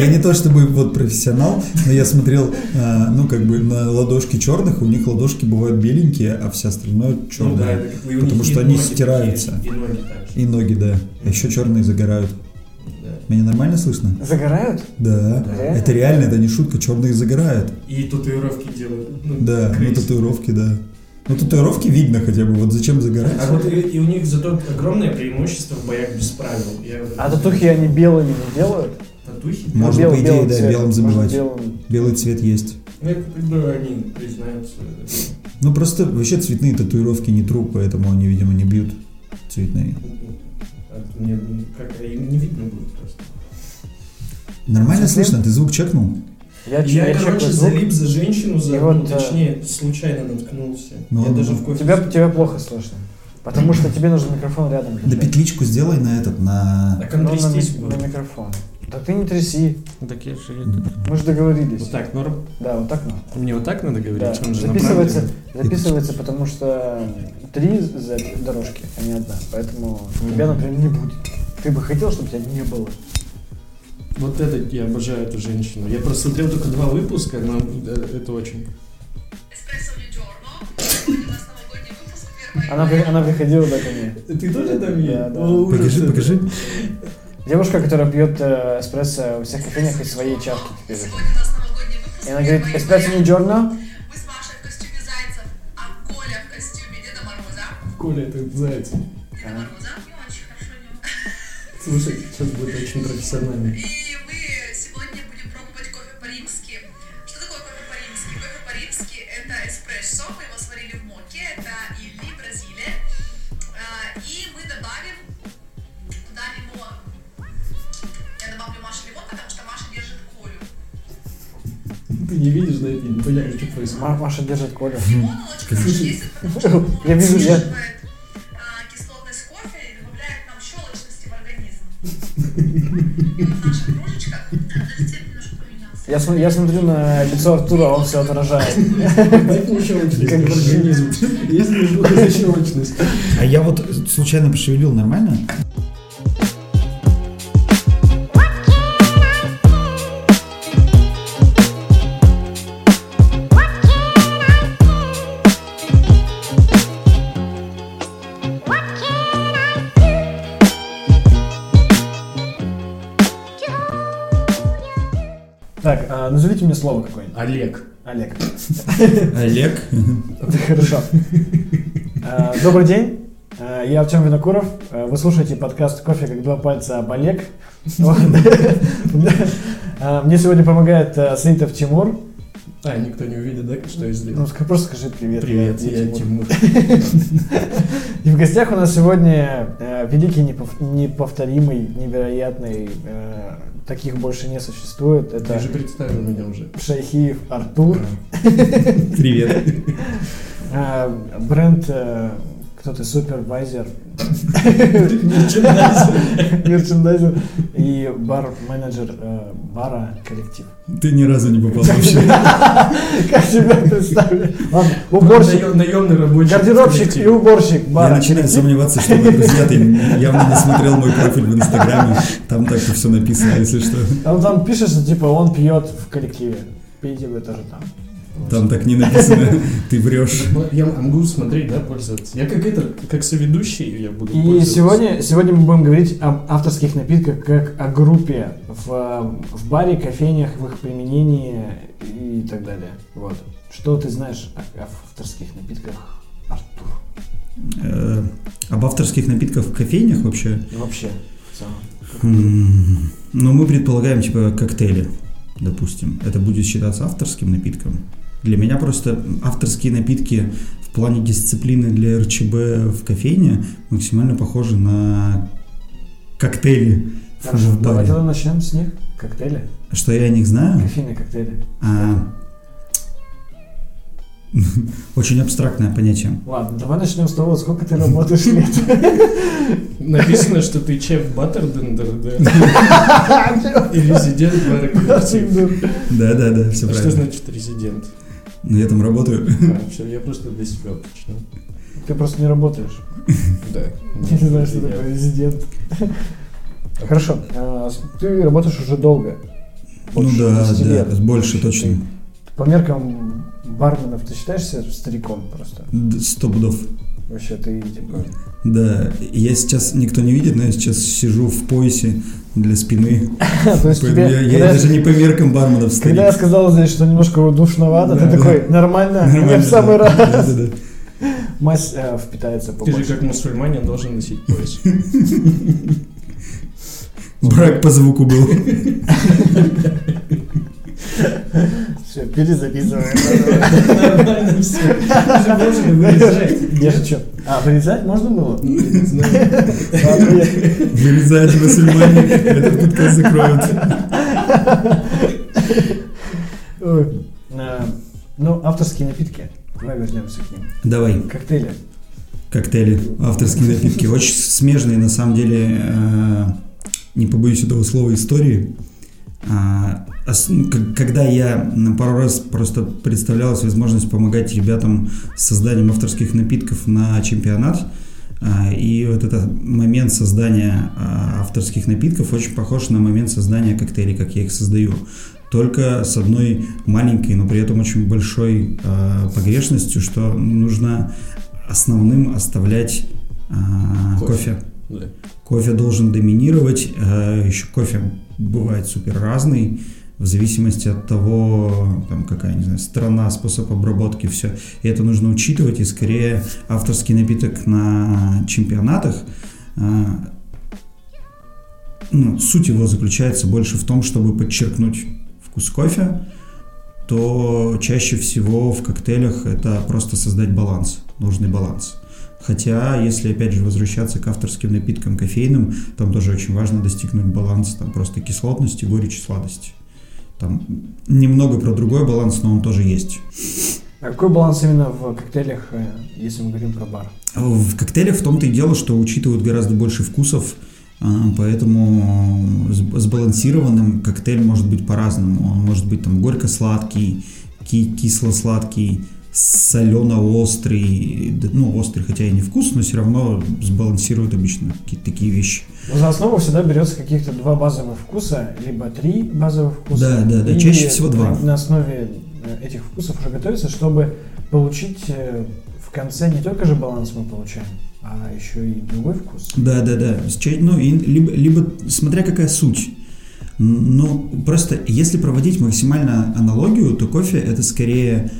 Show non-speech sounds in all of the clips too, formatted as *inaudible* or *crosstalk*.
Я не то чтобы вот профессионал, но я смотрел, э, ну, как бы на ладошки черных, у них ладошки бывают беленькие, а все остальное Ну да, черное. потому что они ноги стираются. такие, И ноги также. И ноги, да. А еще черные загорают. Да. Меня нормально слышно? Загорают? Да. Реально? Это реально, это не шутка, черные загорают. И татуировки делают. Ну, Да, ну крейзи. татуировки, да. Ну татуировки видно хотя бы, вот зачем загорать? А вот и, и у них зато огромное преимущество в боях без правил. Я А татухи они белыми не делают? Татухи? Ну, Можно, по идее, белым да, цветом, белым забивать. белым. Белый цвет есть. Ну, это как бы они признаются. Ну просто вообще цветные татуировки не труп, поэтому они, видимо, не бьют цветные. А Мне ну, как им не видно будет просто. Нормально слышно? Ты звук чекнул? Я, Я, я короче, звук. залип за женщину, за, ну, вот, э, точнее, случайно наткнулся. Ну, я ну, даже ну. в кофе... Тебя, тебя плохо слышно. Потому что тебе нужен микрофон рядом. Да петличку сделай на этот, на... Ну, на, ми- будет. на микрофон. Да ты не тряси. Так я же Мы же договорились. Вот так, норм? Да, вот так надо. Мне вот так надо говорить? Да. Он же Записывается, записывается, потому что три дорожки, а не одна. Поэтому Мгм. тебя, например, не будет. Ты бы хотел, чтобы тебя не было. Вот это, я обожаю эту женщину. Я просмотрел только два выпуска, но э, это очень... Она, она приходила да, ко мне. Ты тоже там Да, есть? да. О, ужас Покажи, покажи. Девушка, которая пьет э, эспрессо во всех кофейнях из своей чашки теперь. И она говорит, эспрессо не джорно? Мы с Машей в костюме зайцев, а Коля в костюме Деда Мороза. Коля, это заяц. Деда Ага. Слушай, сейчас будет очень профессионально. Происходит. Ма- Маша держит Колю. Я вижу, я... а, кислотность кофе и добавляет нам щелочности в организм. Я, см- я смотрю на лицо Артура, он все отражает. Мне щелочность Как в организм. Есть ли звук за щелочность? А я вот случайно пошевелил нормально? Слово какое-нибудь. Олег. Олег. Олег. Это *laughs* хорошо. А, Добрый день. А, Я Артем Винокуров. А, Вы слушаете подкаст «Кофе как два пальца об Олег». *laughs* Мне сегодня помогает Саитов Тимур. А, никто не увидит, да, что я Ну, сделал? ска- просто скажи привет. Привет, я Тимур. Тимур. *laughs* И в гостях у нас сегодня э, великий, непов- неповторимый, невероятный, э, таких больше не существует. Ты Это же представил меня уже. Шайхиев Артур, Привет. э, *laughs* бренд, э, кто ты, супервайзер, мерчендайзер и бар-менеджер э, бара коллектив. Ты ни разу не попал вообще. Как тебя представили? Ладно, уборщик, Наем- Наемный рабочий. гардеробщик и уборщик Я бара начинаю коллектив. сомневаться, что вы, друзья, ты явно не смотрел мой профиль в Инстаграме. Там так-то все написано, если что. Там, там пишешь, что типа он пьет в коллективе. Пейте вы тоже там. Там так не написано. *laughs* Ты врешь. Ну, Я могу смотреть, да, пользоваться. Я как это, как соведущий я буду И пользоваться. сегодня, сегодня мы будем говорить об авторских напитках как о группе в, в баре, кофейнях, в их применении и так далее. Вот. Что ты знаешь о, о авторских напитках, Артур? Э, Об авторских напитках в кофейнях вообще? И вообще, в целом. М, Ну, мы предполагаем, типа, коктейли, допустим. Это будет считаться авторским напитком. Для меня просто авторские напитки в плане дисциплины для РЧБ в кофейне максимально похожи на коктейли Хорошо, в давай баре. тогда начнем с них. Коктейли. Что я о них знаю? Кофейные коктейли. А, Очень абстрактное понятие. Ладно, давай начнем с того, сколько ты работаешь лет. Написано, что ты чеф Баттердендер, да? *laughs* И резидент бара коллектив. Да-да-да, все А что правильно. значит резидент? Ну, я там работаю. *laughs* Всё, я просто для себя уточнил. Ты просто не работаешь. *laughs* Да. Ты не знаешь, что такое резидент. *laughs* Хорошо. а, Ты работаешь уже долго. Ну да, 10 да, лет. больше точно. По меркам барменов ты считаешься стариком просто? Сто пудов. Вообще ты типа... Да, я сейчас, никто не видит, но я сейчас сижу в поясе для спины. *laughs* Я, даже не по меркам барменов старик. когда я сказал здесь, что немножко душновато, ты такой, нормально, мне в самый раз. Мазь э, впитается Ты побольше. же как мусульманин должен носить пояс. Брак по звуку был. *laughs* Все, перезаписываем. Нормально все. Ты же должен вырезать. Я шучу. А, вырезать можно было? Вырезать мусульмане, этот подкаст закроют. А, Ну, авторские напитки. Давай вернемся к ним. Давай, Коктейли. коктейли, авторские напитки. Очень смежные, на самом деле, э, не побоюсь этого слова, истории. А, Когда я на пару раз просто представлялась возможность помогать ребятам с созданием авторских напитков на чемпионат, а, и вот этот момент создания а, авторских напитков очень похож на момент создания коктейлей, как я их создаю. Только с одной маленькой, но при этом очень большой погрешностью, что нужно основным оставлять Кофе. кофе. Да. Кофе должен доминировать. Еще кофе бывает супер разный в зависимости от того, там, какая, не знаю, страна, способ обработки, все. И это нужно учитывать, и скорее авторский напиток на чемпионатах, э, ну, суть его заключается больше в том, чтобы подчеркнуть вкус кофе, то чаще всего в коктейлях это просто создать баланс, нужный баланс. Хотя, если опять же возвращаться к авторским напиткам кофейным, там тоже очень важно достигнуть баланса, там просто кислотности, горечи, сладости. Там немного про другой баланс, но он тоже есть. А какой баланс именно в коктейлях, э, если мы говорим про бар? В коктейлях в том-то и дело, что учитывают гораздо больше вкусов, а, поэтому сб- сбалансированным коктейль может быть по-разному. Он может быть там горько-сладкий, ки- кисло-сладкий, солено-острый, ну острый, хотя и не вкус, но все равно сбалансируют обычно какие-то такие вещи. За основу всегда берется каких-то два базовых вкуса, либо три базовых вкуса. Да, да, да, чаще всего два. На, основе э, этих вкусов уже готовится, чтобы получить э, в конце не только же баланс мы получаем, а еще и другой вкус. Да, да, да. Ну, и либо, либо смотря какая суть. Ну, просто если проводить максимально аналогию, то кофе это скорее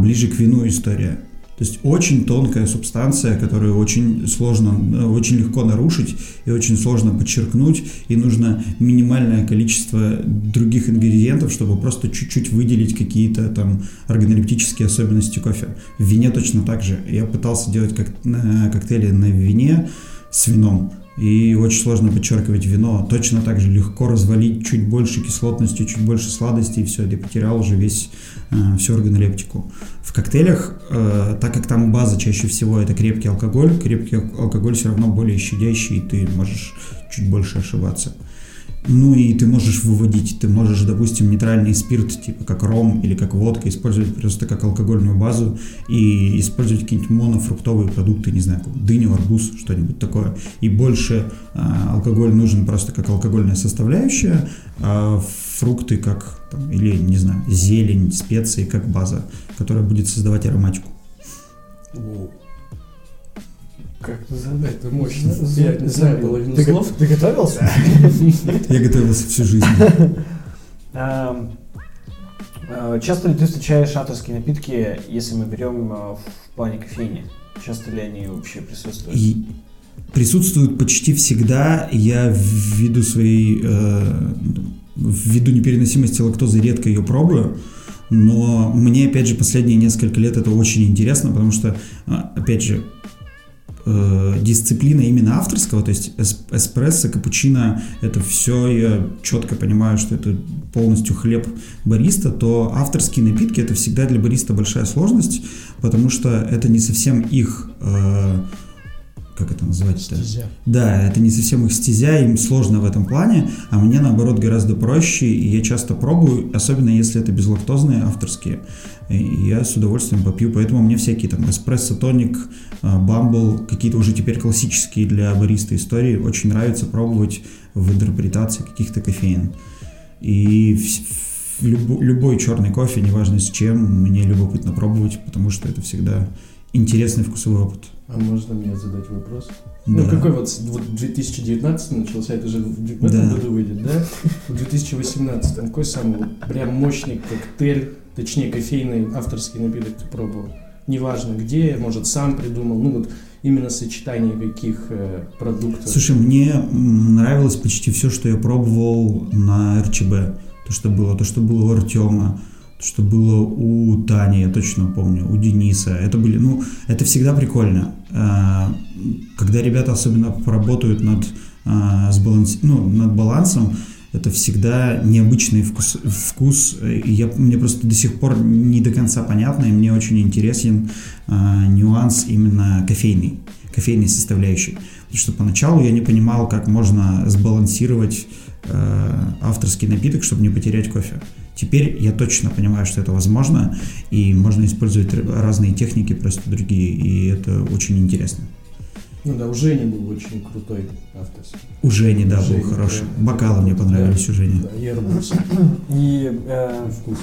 ближе к вину история. То есть очень тонкая субстанция, которую очень сложно, э, очень легко нарушить и очень сложно подчеркнуть, и нужно минимальное количество других ингредиентов, чтобы просто чуть-чуть выделить какие-то там органолептические особенности кофе. В вине точно так же. Я пытался делать как, э, коктейли на вине с вином, и очень сложно подчеркивать вино. Точно так же легко развалить чуть больше кислотности, чуть больше сладости, и все, ты потерял уже весь, э, всю органолептику. В коктейлях, э, так как там база чаще всего это крепкий алкоголь, крепкий ал- алкоголь все равно более щадящий, и ты можешь чуть больше ошибаться. Ну и ты можешь выводить, ты можешь, допустим, нейтральный спирт, типа как ром или как водка, использовать просто как алкогольную базу и использовать какие-нибудь монофруктовые продукты, не знаю, дыню, арбуз, что-нибудь такое. И больше а, алкоголь нужен просто как алкогольная составляющая, а фрукты как, там, или, не знаю, зелень, специи как база, которая будет создавать ароматику. Как Это мощно. Я не знаю половину ты, слов. Ты готовился? *laughs* Я готовился всю жизнь. *laughs* Эм, э, Часто ли ты встречаешь авторские напитки, если мы берем э, в плане кофейни? Часто ли они вообще присутствуют? И присутствуют почти всегда. Я ввиду своей э, ввиду непереносимости лактозы редко ее пробую. Но мне, опять же, последние несколько лет это очень интересно, потому что, а, опять же, э, дисциплина именно авторского, то есть эс- эспрессо, капучино, это все, я четко понимаю, что это полностью хлеб бариста, то авторские напитки это всегда для бариста большая сложность, потому что это не совсем их, э, как это назвать-то? Стезя. Да, это не совсем их стезя, им сложно в этом плане, а мне наоборот гораздо проще, и я часто пробую, особенно если это безлактозные авторские, и я с удовольствием попью, поэтому мне всякие там эспрессо тоник, бамбл, какие-то уже теперь классические для бариста истории очень нравится пробовать в интерпретации каких-то кофеин. И любой черный кофе, неважно с чем, мне любопытно пробовать, потому что это всегда интересный вкусовой опыт. А можно мне задать вопрос? Да. Ну, какой вот, вот 2019 начался, это же в в этом Да. году выйдет, да? *laughs* В 2018 какой самый прям мощный коктейль, точнее кофейный авторский напиток ты пробовал? Неважно где, может сам придумал, ну вот именно сочетание каких э, продуктов. Слушай, мне нравилось почти все, что я пробовал на РЧБ. То, что было, то, что было у Артема, что было у Тани, я точно помню, у Дениса. Это были, ну, это всегда прикольно. А, Когда ребята особенно поработают над, а, сбаланс- ну, над балансом, это всегда необычный вкус, вкус я, мне просто до сих пор не до конца понятно, и мне очень интересен а, нюанс именно кофейный, кофейной составляющей. Потому что поначалу я не понимал, как можно сбалансировать э, авторский напиток, чтобы не потерять кофе. Теперь я точно понимаю, что это возможно, и можно использовать разные техники, просто другие, и это очень интересно. Ну да, у Жени был очень крутой авторский. У Жени, да, Жени, был хороший. да. Бокалы мне понравились у Жени. Да, и арбуз. И э, Вкус.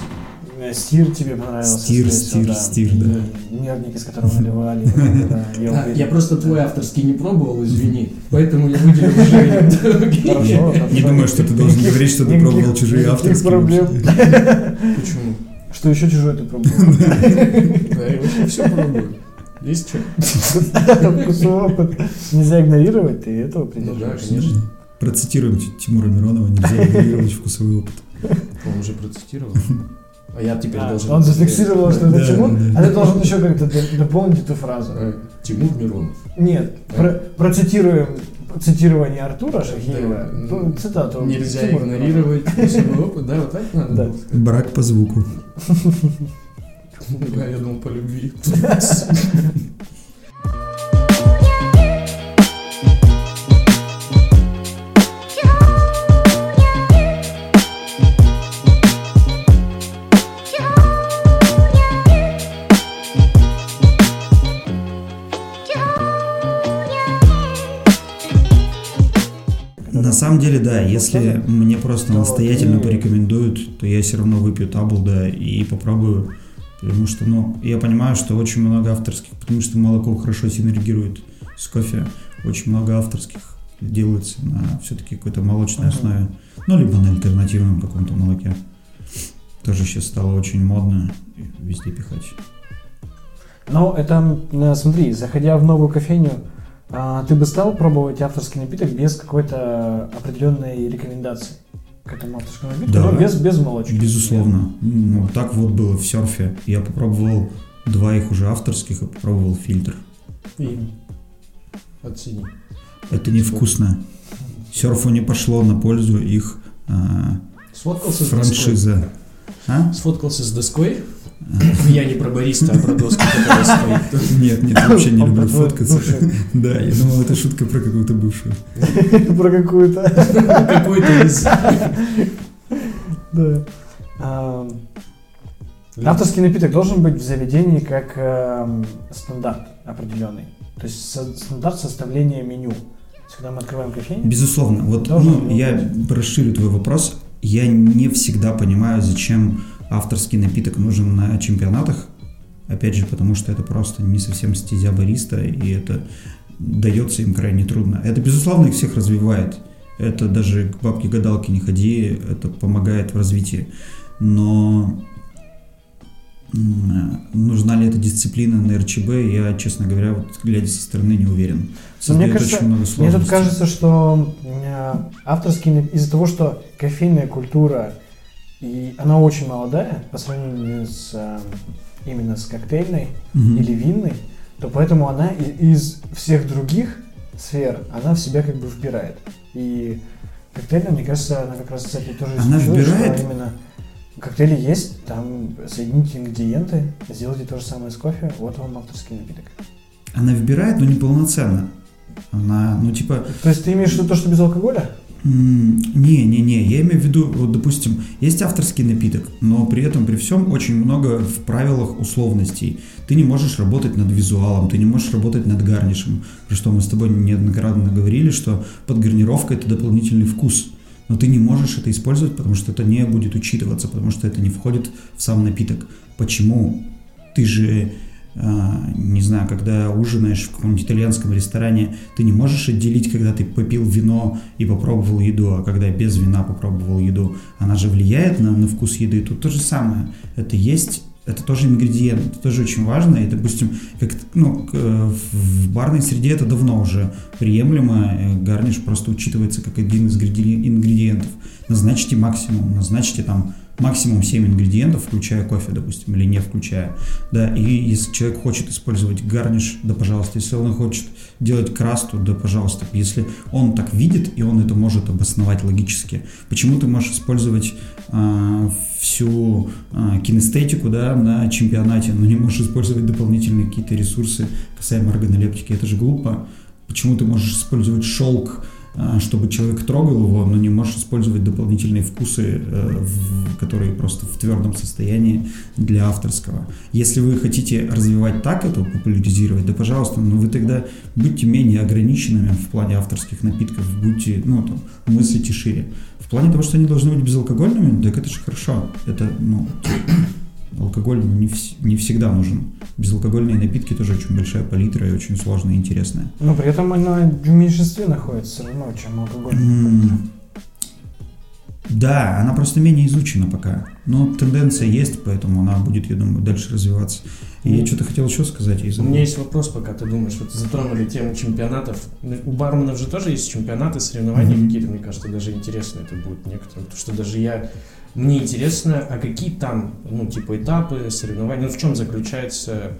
Э, стир тебе понравился. Стир, стир, да. стир, да. Нервник, из которого *laughs* наливали. да, я просто твой авторский не пробовал, извини, поэтому я выделил *laughs* хорошо. Не думаю, что ты должен говорить, что ты пробовал чужие авторские. проблем. *laughs* Почему? Что еще чужое ты пробовал? Да, я вообще все пробую. Есть что? Вкусовой опыт. Нельзя игнорировать, ты этого Ну да, придерживаешься. конечно. Процитируем Ти- Тимура Миронова, нельзя игнорировать вкусовой опыт. Он уже процитировал. А я теперь А, должен... Он зафиксировал, что это Да, Тимур, да. а ты должен еще как-то дополнить эту фразу. Э, Тимур Миронов. Нет, про- процитируем цитирование Артура Шахиева, Да, ну, цитату. Нельзя Тимура игнорировать *laughs* опыт. Да, вот так надо Да. Брак по звуку. Да, *laughs* я думал по любви. *laughs* самом деле, да, если мне просто То настоятельно порекомендуют, то я все равно выпью таблда и попробую. Потому что, ну, я понимаю, что очень много авторских, потому что молоко хорошо синергирует с кофе. Очень много авторских делается на все-таки какой-то молочной Ага. основе. Ну, либо на альтернативном каком-то молоке. Тоже сейчас стало очень модно везде пихать. Но это, э, смотри, заходя в новую кофейню, а, ты бы стал пробовать авторский напиток без какой-то определенной рекомендации к этому авторскому напитку, Да. но без, без молочки. Безусловно. Ну, так вот было в серфе. Я попробовал два их уже авторских и попробовал фильтр. И оцени. Это невкусно. Серфу не пошло на пользу их а, Сфоткался с доской? франшиза. А? Сфоткался с доской? Я не про бариста, а про доску, которая стоит. *laughs* Нет, нет, вообще не люблю фоткаться. *laughs* Да, я думал, это шутка про какую-то бывшую. *laughs* Про какую-то. Какой-то из... Да. А, Авторский напиток должен быть в заведении как эм, стандарт определенный. То есть стандарт составления меню. То есть, когда мы открываем кофейню, Безусловно. Вот ну, быть. я расширю твой вопрос. Я не всегда понимаю, зачем авторский напиток нужен на чемпионатах. Опять же, потому что это просто не совсем стезя бариста, и это дается им крайне трудно. Это, безусловно, их всех развивает. Это даже к бабке-гадалке не ходи, это помогает в развитии. Но нужна ли эта дисциплина на РЧБ, я, честно говоря, вот, глядя со стороны, не уверен. Мне Создает кажется, очень много Мне сложностей. тут кажется, что авторский из-за того, что кофейная культура и она очень молодая по сравнению с э, именно с коктейльной Мгм. или винной, то поэтому она из всех других сфер она в себя как бы вбирает. И коктейльная, мне кажется, она как раз, кстати, тоже Она исключила, что вбирает? именно коктейли есть, там соедините ингредиенты, сделайте то же самое с кофе, вот вам авторский напиток. Она вбирает, но неполноценно. Она, ну, типа, То есть ты имеешь в виду то, что без алкоголя? Не-не-не, я имею в виду, вот, допустим, есть авторский напиток, но при этом, при всем, очень много в правилах условностей. Ты не можешь работать над визуалом, ты не можешь работать над гарнишем, про что мы с тобой неоднократно говорили, что подгарнировка – это дополнительный вкус. но ты не можешь это использовать, потому что это не будет учитываться, потому что это не входит в сам напиток. Почему? Ты же не знаю, когда ужинаешь в каком-нибудь итальянском ресторане, ты не можешь отделить, когда ты попил вино и попробовал еду, а когда без вина попробовал еду. Она же влияет на, на вкус еды. Тут то же самое. Это есть это тоже ингредиент, это тоже очень важно. И, допустим, как, ну, в барной среде это давно уже приемлемо. Э, гарниш просто учитывается как один из ингредиентов. Назначьте максимум, назначьте там максимум 7 ингредиентов, включая кофе, допустим, или не включая. Да, и если человек хочет использовать гарниш, да, пожалуйста. Если он хочет делать красту, да, пожалуйста. Если он так видит, и он это может обосновать логически. Почему ты можешь использовать э, всю э, кинестетику, да, на чемпионате, но не можешь использовать дополнительные какие-то ресурсы касаемо органолептики? Это же глупо. Почему ты можешь использовать шелк, чтобы человек трогал его, но не можешь использовать дополнительные вкусы, э, которые просто в твердом состоянии для авторского. Если вы хотите развивать так это, популяризировать, да пожалуйста, но вы тогда будьте менее ограниченными в плане авторских напитков, будьте, ну, там, мыслите шире. В плане того, что они должны быть безалкогольными, так это же хорошо. Это, ну, алкоголь не, вс- не всегда нужен. Безалкогольные напитки тоже очень большая палитра и очень сложная и интересная. Но при этом она в меньшинстве находится, ну, чем алкоголь. М, Да, она просто менее изучена пока. Но тенденция есть, поэтому она будет, я думаю, дальше развиваться. И я что-то хотел еще сказать, я У меня есть вопрос, пока ты думаешь, вот затронули тему чемпионатов. Ну, У барменов же тоже есть чемпионаты, соревнования Мгм. какие-то, мне кажется, даже интересно это будет некоторым. Потому что даже я, мне интересно, а какие там, ну, типа этапы, соревнования, ну, в чем заключается,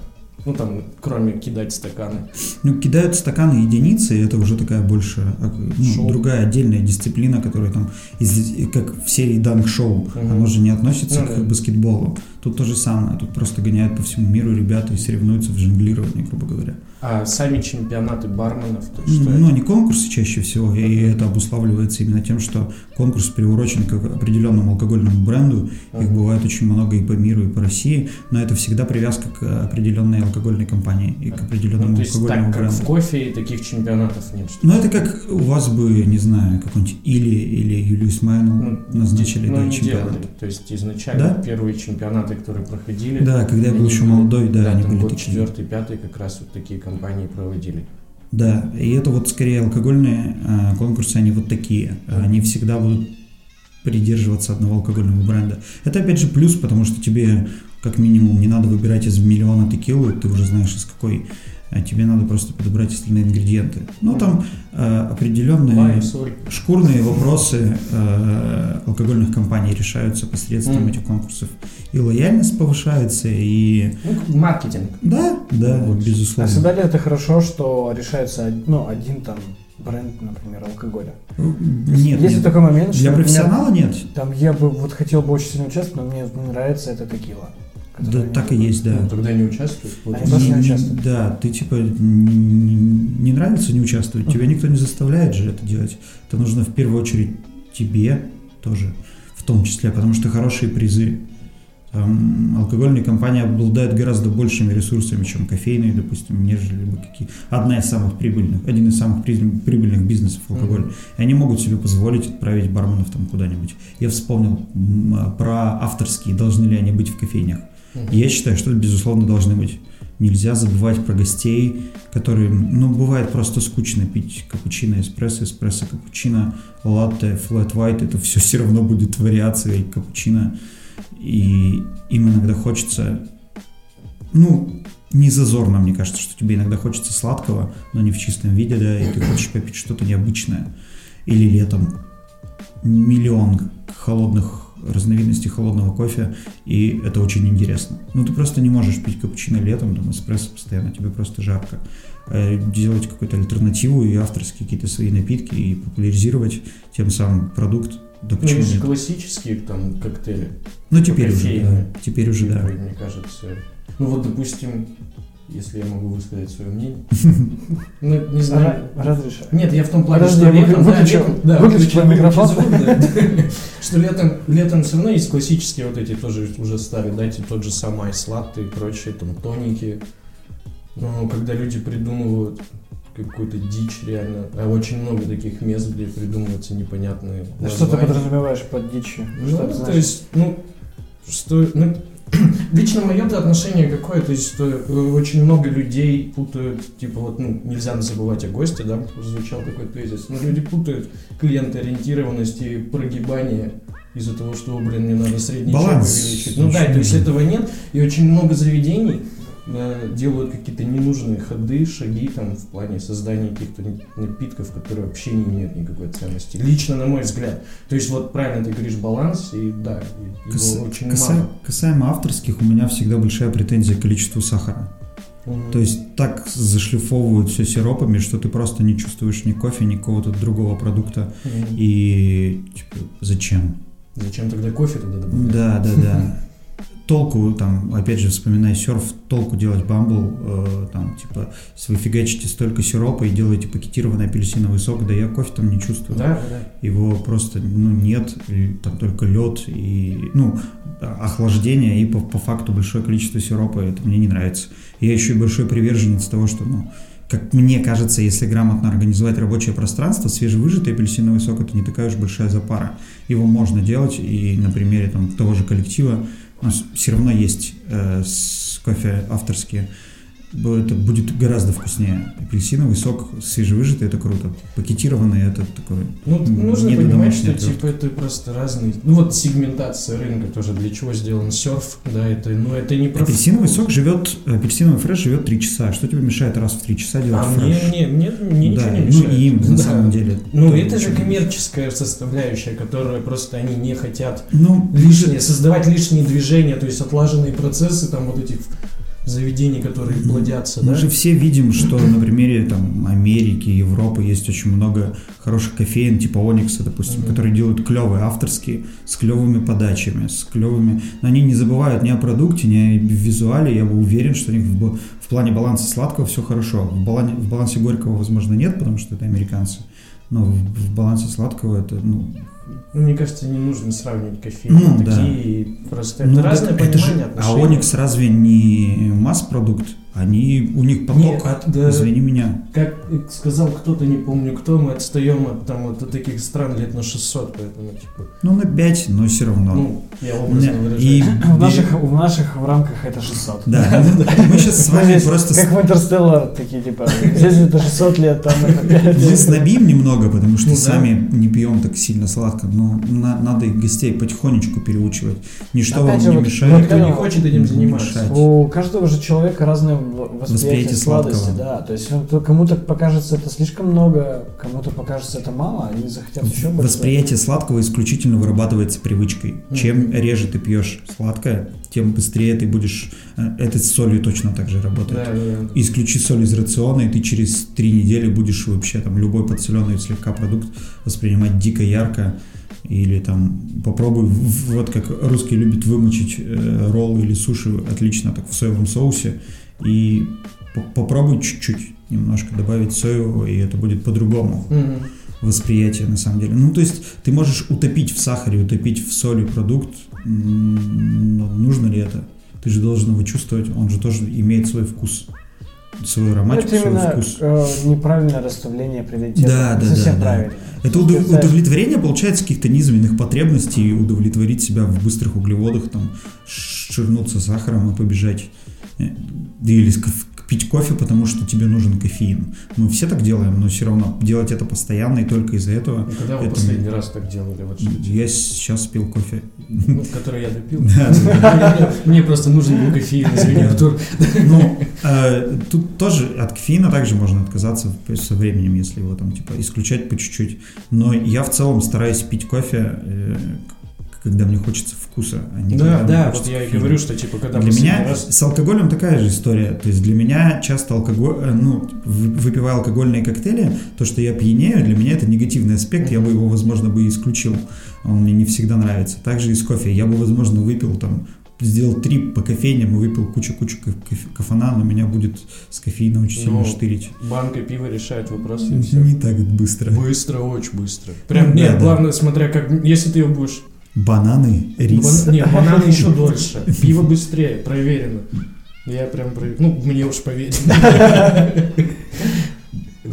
ну, там, кроме кидать стаканы. Ну, кидают стаканы единицы, и это уже такая больше, а, ну, Шоу. другая отдельная дисциплина, которая там, из- как в серии Данк Шоу, Мгм. оно же не относится Ну к да. баскетболу. Тут то же самое, тут просто гоняют по всему миру ребята и соревнуются в жонглировании, грубо говоря. А сами чемпионаты барменов, то есть Ну, это? не конкурсы чаще всего, и это обуславливается именно тем, что конкурс приурочен к определенному алкогольному бренду. Их Ага. бывает очень много и по миру, и по России, но это всегда привязка к определенной алкогольной компании и к определенному Ну, то есть алкогольному так, как бренду. в кофе, таких чемпионатов нет. что Ну, это как у вас бы, не знаю, какой-нибудь Или или Юлию Смайну Ну, назначили ну, да, чемпионат. делали. То есть изначально Да? первые чемпионаты, которые проходили. Да, когда я был они еще молодой, да, они там были год такие. четвертый, пятый как раз вот такие компании проводили. Да, и это вот скорее алкогольные э, конкурсы, они вот такие. Они всегда будут придерживаться одного алкогольного бренда. Это опять же плюс, потому что тебе как минимум не надо выбирать из миллиона текилы, ты уже знаешь из какой. А тебе надо просто подобрать остальные ингредиенты. Ну, там э, определенные соль. шкурные вопросы э, алкогольных компаний решаются посредством Мгм. этих конкурсов. И лояльность повышается, и... Ну, маркетинг. Да, да, Вот. А безусловно. всегда ли это хорошо, что решается ну, один там бренд, например, алкоголя? Нет, Есть нет. такой момент, что, Для профессионала нет. Там я бы вот хотел бы очень сильно участвовать, но мне не нравится это текила. Да, так и есть, да. Ну, тогда не тоже не Не- участвуют. Да, ты типа не, нравится не участвовать, тебя никто не заставляет же это делать. Это нужно в первую очередь тебе тоже, в том числе, потому что хорошие призы. Там алкогольные компании обладают гораздо большими ресурсами, чем кофейные, допустим, нежели бы какие. Одна из самых прибыльных, один из самых прибыльных бизнесов алкоголь. Мгм. И они могут себе позволить отправить барменов там куда-нибудь. Я вспомнил м, а, про авторские, должны ли они быть в кофейнях. Я считаю, что это, безусловно, должны быть. Нельзя забывать про гостей, которые, ну, бывает просто скучно пить капучино, эспрессо, эспрессо, капучино, латте, флэт white, это все *laughs* все равно будет вариацией капучино. И им иногда хочется, ну, не зазорно, мне кажется, что тебе иногда хочется сладкого, но не в чистом виде, да, и ты хочешь попить что-то необычное. Или летом миллион холодных разновидностей холодного кофе, и это очень интересно. Ну, ты просто не можешь пить капучино летом, там, эспрессо постоянно, тебе просто жарко. Э, Делать какую-то альтернативу и авторские какие-то свои напитки, и популяризировать тем самым продукт, да Ну, есть нет? классические там коктейли. Ну, теперь уже, да. Теперь уже, да. Мне кажется. Ну вот, допустим, если я могу высказать свое мнение. *laughs* Ну, не знаю. Ра- Разрешаю. Нет, я в том плане, что летом, да, да, твой микрофон. да. *laughs* что летом, летом все равно есть классические вот эти тоже уже старые, дайте тот же самый айслатты и прочие, там, тоники. Но когда люди придумывают какую-то дичь реально. А очень много таких мест, где придумываются непонятные А что ты подразумеваешь под дичью? Ну, то есть, ну, что, ну, лично мое отношение какое, то есть, что э, очень много людей путают, типа, вот, ну, нельзя забывать о госте, да, звучал такой тезис, но люди путают клиентоориентированность и прогибание из-за того, что, блин, мне надо средний чек увеличить. Ну да, то есть этого нет, и очень много заведений делают какие-то ненужные ходы, шаги там в плане создания каких-то напитков, которые вообще не имеют никакой ценности. Лично, на мой взгляд. То есть вот правильно ты говоришь баланс, и да, его Каса- очень каса- мало. Касаемо авторских, у меня всегда большая претензия к количеству сахара. Мгм. То есть так зашлифовывают все сиропами, что ты просто не чувствуешь ни кофе, ни какого-то другого продукта. Мгм. И типа, зачем? Зачем тогда кофе туда добавлять? Да, да, да. Толку, там, опять же, вспоминая серф, толку делать бамбл, э, там, типа, если вы фигачите столько сиропа и делаете пакетированный апельсиновый сок, да я кофе там не чувствую. Да, да. Его просто, ну, нет, и там только лед и, ну, охлаждение и по, по факту большое количество сиропа, это мне не нравится. Я еще и большой приверженец того, что, ну, как мне кажется, если грамотно организовать рабочее пространство, свежевыжатый апельсиновый сок это не такая уж большая запара. Его можно делать, и на примере там, того же коллектива у нас все равно есть э, кофе авторские. Это будет гораздо вкуснее. Апельсиновый сок свежевыжатый это круто. Пакетированный это такой. Ну, нужно не понимать, что отвертки. типа это просто разные. Ну вот сегментация рынка тоже для чего сделан серф, да, это, ну это не про Апельсиновый вкус. сок живет, апельсиновый фреш живет 3 часа. Что тебе мешает раз в 3 часа делать А мне, фреш? мне, мне, мне да, ничего не ну мешает. и им на Да. самом деле. Ну, это же коммерческая составляющая, которая просто они не хотят Ну, лишнее, создавать лишние движения, то есть отлаженные процессы там вот этих заведений, которые плодятся, Мы да? же все видим, что на примере там, Америки, Европы есть очень много хороших кофеин, типа Оникса, допустим, Мгм. которые делают клевые авторские, с клевыми подачами, с клевыми... Но они не забывают ни о продукте, ни о визуале. Я был уверен, что у них в, в плане баланса сладкого все хорошо. В, балане- в балансе горького, возможно, нет, потому что это американцы. Но в, в балансе сладкого это, ну... Ну, мне кажется, не нужно сравнивать кофеин. Ну, такие да. и просто это ну, разное это же- понимание А отношений. Оникс разве не масс-продукт? Они, у них поток, Не, от- да. извини меня. Как сказал кто-то, не помню кто, мы отстаем от, там, вот, от таких стран лет на 600, поэтому, типа, Ну, на 5, но все равно. ну, я образно Не, выражаюсь. и- *laughs* В наших, в наших в рамках это 600. *laughs* Да, мы сейчас с вами просто Как в Интерстеллар, такие типа, здесь это 600 лет, там это *laughs* 5 мы снобим немного, потому что Ну сами не пьем так сильно сладко, но на- надо и гостей потихонечку переучивать. Ничто Опять вам же, не вот- мешает. Никто не хочет этим заниматься. мешать. У каждого же человека разное восприятие, Восприятие сладости, сладкого. да. То есть то кому-то покажется это слишком много, кому-то покажется это мало, они захотят еще больше. Восприятие сладкого исключительно вырабатывается привычкой. Мгм. Чем реже ты пьешь сладкое, тем быстрее ты будешь... э, Это с солью точно так же работает. Да, да, да. Исключи соль из рациона, и ты через три недели будешь вообще там любой подсоленный слегка продукт воспринимать дико ярко. Или там попробуй, вот как русские любят вымочить э, роллы или суши отлично так в соевом соусе. И по- попробуй чуть-чуть немножко добавить соевого, и это будет по-другому Мгм. Восприятие на самом деле. Ну, то есть ты можешь утопить в сахаре, утопить в соли продукт, но нужно ли это? Ты же должен его чувствовать, он же тоже имеет свой вкус, свою ароматику, это свой именно вкус. э, неправильное расставление приоритетов. Да, да, совсем да, да. правильно. Это удов- Представь- удовлетворение получается каких-то низменных потребностей, удовлетворить себя в быстрых углеводах, там, ширнуться сахаром и побежать. Э, Или ск- пить кофе, потому что тебе нужен кофеин. Мы все так делаем, но все равно делать это постоянно и только из-за этого. Ну, Когда вы это- последний раз так делали? Вот, что, Я сейчас пил кофе. ну, который я допил? *laughs* Мне- просто нужен был кофеин, извини, Артур. Ну, э, тут тоже от кофеина также можно отказаться со временем, если его там типа исключать по чуть-чуть. Но я в целом стараюсь пить кофе, э, когда мне хочется вкуса, а не Да, да, вот я и говорю, что типа когда Для меня раз... с алкоголем такая же история. То есть для меня часто алкоголь, э, ну, вы- выпивая алкогольные коктейли, то, что я пьянею, для меня это негативный аспект, я бы его, возможно, бы исключил. Он мне не всегда нравится. Также и с кофе. Я бы, возможно, выпил там сделал трип по кофейням и выпил кучу-кучу кофана, но меня будет с кофеина очень сильно Ну, штырить. Банка пива решает вопрос, и все. Не так быстро. Быстро, очень быстро. Прям, Ну, да, нет, да. главное, смотря как... Если ты ее будешь... Бананы, рис. Бан- Нет, бананы еще *laughs* дольше. Пиво быстрее, проверено. Я прям проверил. Ну, мне уж поверили. *laughs*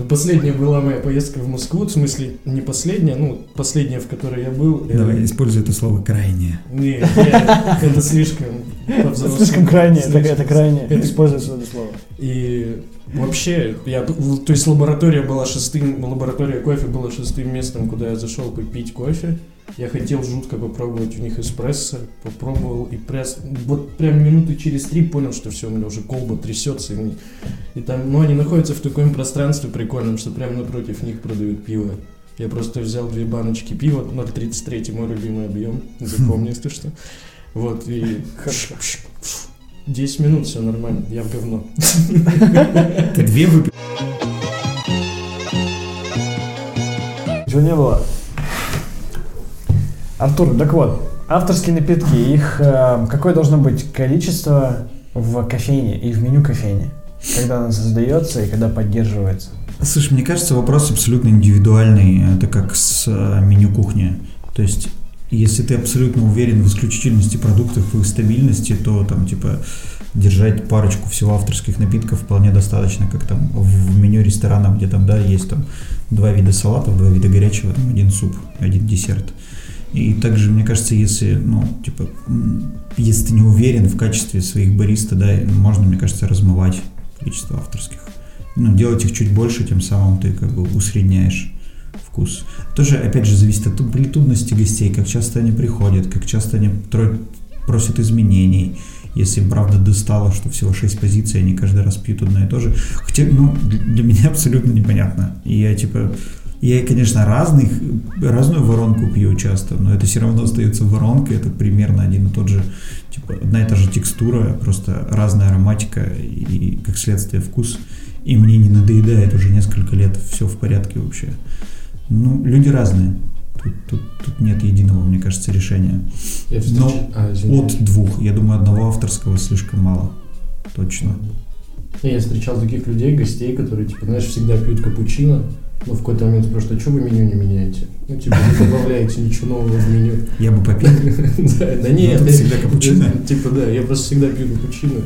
последняя была моя поездка в Москву, в смысле, не последняя, ну, последняя, в которой я был. Давай, используй это слово крайнее. Не, не, это слишком. Слишком крайне, это, Слишком. это крайне. Это- Используется это слово. И вообще, я, то есть лаборатория была шестым, лаборатория кофе была шестым местом, куда я зашел попить кофе. Я хотел жутко попробовать у них эспрессо, попробовал и пресс. Вот прям минуты через три понял, что все, у меня уже колба трясется. И, и там, ну, они находятся в таком пространстве прикольном, что прямо напротив них продают пиво. Я просто взял две баночки пива, 0,33 мой любимый объем, *laughs* запомни, если что. Вот, и 10 минут, все нормально, я в говно. Ты две выпил? Чего не было? Артур, так вот, авторские напитки, их э, какое должно быть количество в кофейне и в меню кофейни? Когда она создается и когда поддерживается? Слушай, мне кажется, вопрос абсолютно индивидуальный. Это как с э, меню кухни. То есть, если ты абсолютно уверен в исключительности продуктов, в их стабильности, то там, типа, держать парочку всего авторских напитков вполне достаточно, как там в меню ресторана, где там, да, есть там два вида салатов, два вида горячего, там один суп, один десерт. И также, мне кажется, если, ну, типа, если ты не уверен в качестве своих бариста, да, можно, мне кажется, размывать количество авторских ну, делать их чуть больше, тем самым ты как бы усредняешь вкус. Тоже, опять же, зависит от амплитудности гостей, как часто они приходят, как часто они просят изменений. Если правда достало, что всего 6 позиций, они каждый раз пьют одно и то же. Хотя, ну, для меня абсолютно непонятно. И я, типа, я, конечно, разных, разную воронку пью часто, но это все равно остается воронкой, это примерно один и тот же, типа, одна и та же текстура, просто разная ароматика и, как следствие, вкус. И мне не надоедает уже несколько лет, все в порядке вообще. Ну, люди разные. Тут, тут, тут нет единого, мне кажется, решения. Я встреча- Но А. От двух. Я думаю, одного авторского слишком мало. Точно. Не, Я встречал таких людей, гостей, которые, типа, знаешь, всегда пьют капучино, но в какой-то момент спрашивают, а что вы меню не меняете? Ну, типа, не добавляете ничего нового в меню. *laughs* Я бы попил. *laughs* Да, да нет, я- всегда капучино. *laughs* Типа, да, я просто всегда пью капучино.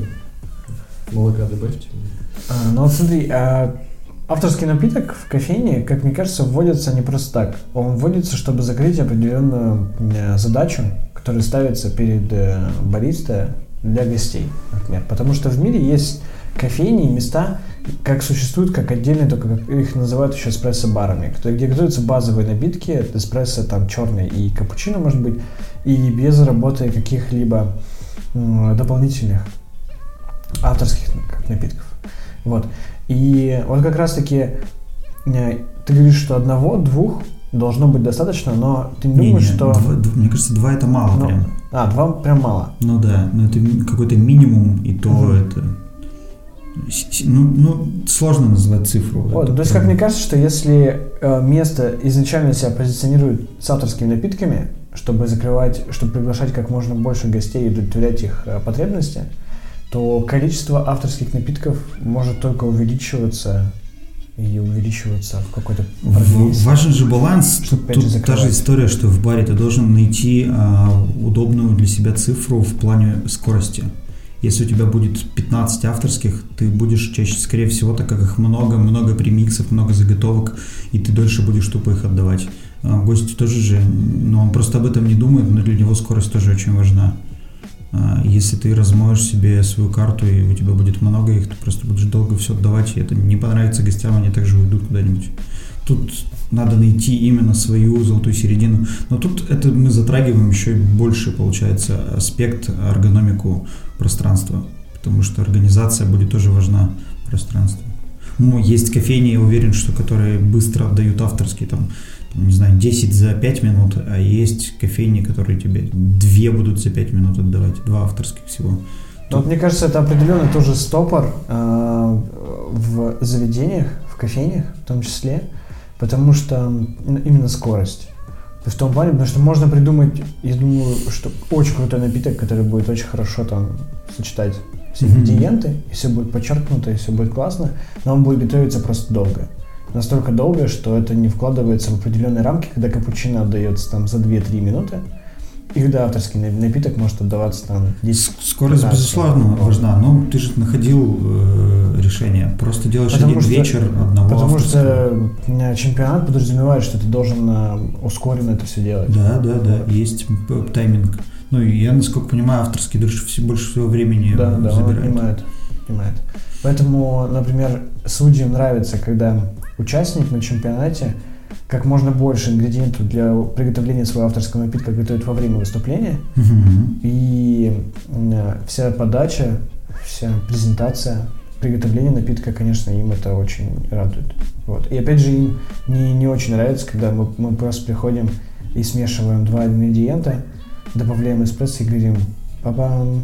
Молока добавьте. А, ну вот смотри, а, авторский напиток в кофейне, как мне кажется, вводится не просто так. Он вводится, чтобы закрыть определенную э, задачу, которая ставится перед э, бариста для гостей, например. Потому что в мире есть кофейни и места, как существуют как отдельные, только как их называют еще эспрессо-барами, где готовятся базовые напитки, эспрессо там черный и капучино, может быть, и без работы каких-либо дополнительных авторских как напитков. Вот. И вот как раз-таки э, ты говоришь, что одного-двух должно быть достаточно, но ты не Не, думаешь, не, что... два- мне кажется, два это мало Ну, прям. А, два прям мало. Ну да, но это какой-то минимум, и то Мгм. это... Ну, ну, сложно назвать цифру. Вот, то есть, как мне кажется, что если э, место изначально себя позиционирует с авторскими напитками, чтобы закрывать, чтобы приглашать как можно больше гостей и удовлетворять их э, потребности, то количество авторских напитков может только увеличиваться и увеличиваться в какой-то В-. Важен же баланс. Чтобы Тут, же та же история, что в баре ты должен найти а, удобную для себя цифру в плане скорости. Если у тебя будет 15 авторских, ты будешь чаще, скорее всего, так как их много, много премиксов, много заготовок, и ты дольше будешь тупо их отдавать. А, Гость тоже же, ну, он просто об этом не думает, но для него скорость тоже очень важна. А, Если ты размоешь себе свою карту, и у тебя будет много их, ты просто будешь долго все отдавать, и это не понравится гостям, они также уйдут куда-нибудь. Тут надо найти именно свою золотую середину. Но тут это мы затрагиваем еще больше, получается, аспект, эргономику пространства. Потому что организация будет тоже важна пространству. Ну, есть кофейни, я уверен, что которые быстро отдают авторские, там, там, не знаю, 10 за 5 минут, а есть кофейни, которые тебе 2 будут за 5 минут отдавать, два авторских всего. Но вот мне кажется, это определенный тоже стопор э, в заведениях, в кофейнях в том числе, потому что именно скорость. В том плане, потому что можно придумать, я думаю, что очень крутой напиток, который будет очень хорошо там сочетать все ингредиенты, и все будет подчеркнуто, и все будет классно, но он будет готовиться просто долго. Настолько долго, что это не вкладывается в определенные рамки, когда капучино отдается там за 2-3 минуты, и когда авторский на- напиток может отдаваться там 10 С- Скорость, 15, безусловно, важна, но ты же находил э, разрешения. Просто делаешь Потому один что- вечер одного Потому авторского. что э, чемпионат подразумевает, что ты должен э, ускоренно это все делать. Да, да, да, есть тайминг. Ну, и я, насколько понимаю, авторский дольше вс- больше всего времени Да, да, он забирает. отнимает, отнимает. Поэтому, например, судьям нравится, когда участник на чемпионате как можно больше ингредиентов для приготовления своего авторского напитка готовит во время выступления. Мгм. И э, вся подача, вся презентация, приготовление напитка, конечно, им это очень радует. Вот. И опять же, им не, не очень нравится, когда мы, мы просто приходим и смешиваем два ингредиента, добавляем эспрессо и говорим «Папам!»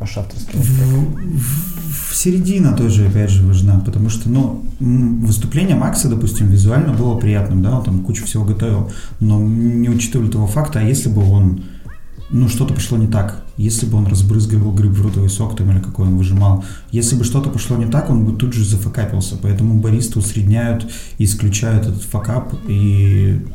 Ваш авторский. В, в- середина тоже, опять же, важна, потому что, ну, выступление Макса, допустим, визуально было приятным, да, он там кучу всего готовил, но не учитывали того факта, а если бы он, ну, что-то пошло не так, если бы он разбрызгивал грейпфрутовый сок там или какой он выжимал, если бы что-то пошло не так, он бы тут же зафакапился, поэтому баристы усредняют и исключают этот факап, и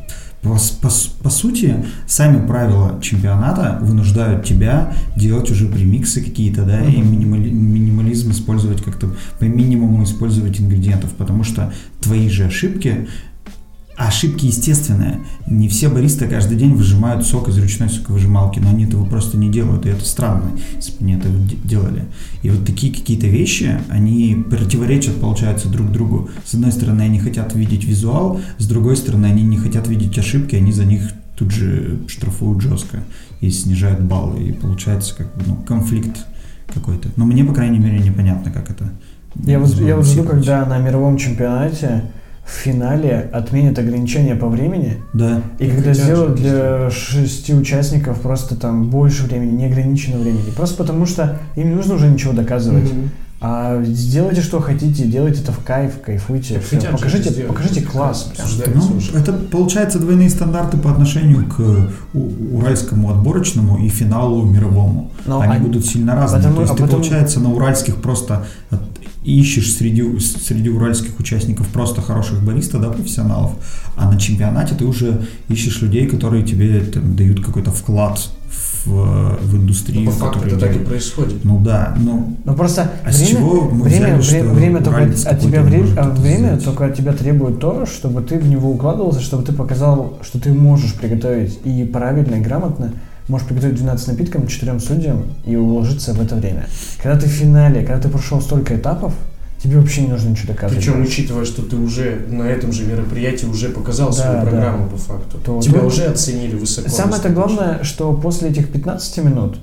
по, по, по сути, сами правила чемпионата вынуждают тебя делать уже премиксы какие-то, да, и Мгм. минимали- минимализм использовать как-то по минимуму использовать ингредиентов, потому что твои же ошибки, ошибки естественные. Не все баристы каждый день выжимают сок из ручной соковыжималки, но они этого просто не делают, и это странно, если бы они это де- делали. И вот такие какие-то вещи, они противоречат, получается, друг другу. С одной стороны, они хотят видеть визуал, с другой стороны, они не хотят видеть ошибки, они за них тут же штрафуют жестко и снижают баллы, и получается как бы, ну, конфликт какой-то. Но мне, по крайней мере, непонятно, как это. Я вот, я вот жду, когда на мировом чемпионате в финале отменят ограничения по времени, Да. и когда сделают для шести участников просто там больше времени, неограниченного времени. Просто потому что им не нужно уже ничего доказывать. Мгм. А сделайте, что хотите, делайте это в кайф, кайфуйте. Же покажите, покажите класс. Ну, это получается двойные стандарты по отношению к у- уральскому отборочному и финалу мировому. Но Они они- будут сильно разные. потому- То есть а ты, потому- получается, на уральских просто ищешь среди, среди уральских участников просто хороших бариста, да, профессионалов, а на чемпионате ты уже ищешь людей, которые тебе там, дают какой-то вклад в, в индустрию. Ну, по факту это так и происходит. Ну да, ну Ну просто А с время, чего мы время, взяли, что время, время только от тебя время, а время сделать? только от тебя требует то, чтобы ты в него укладывался, чтобы ты показал, что ты можешь приготовить и правильно, и грамотно можешь приготовить 12 напитков четырем судьям и уложиться в это время. Когда ты в финале, когда ты прошел столько этапов, тебе вообще не нужно ничего доказывать. Причем, учитывая, что ты уже на этом же мероприятии уже показал Да, свою да. программу по факту. То- Тебя то- уже оценили высоко. Самое-то главное, что после этих 15 минут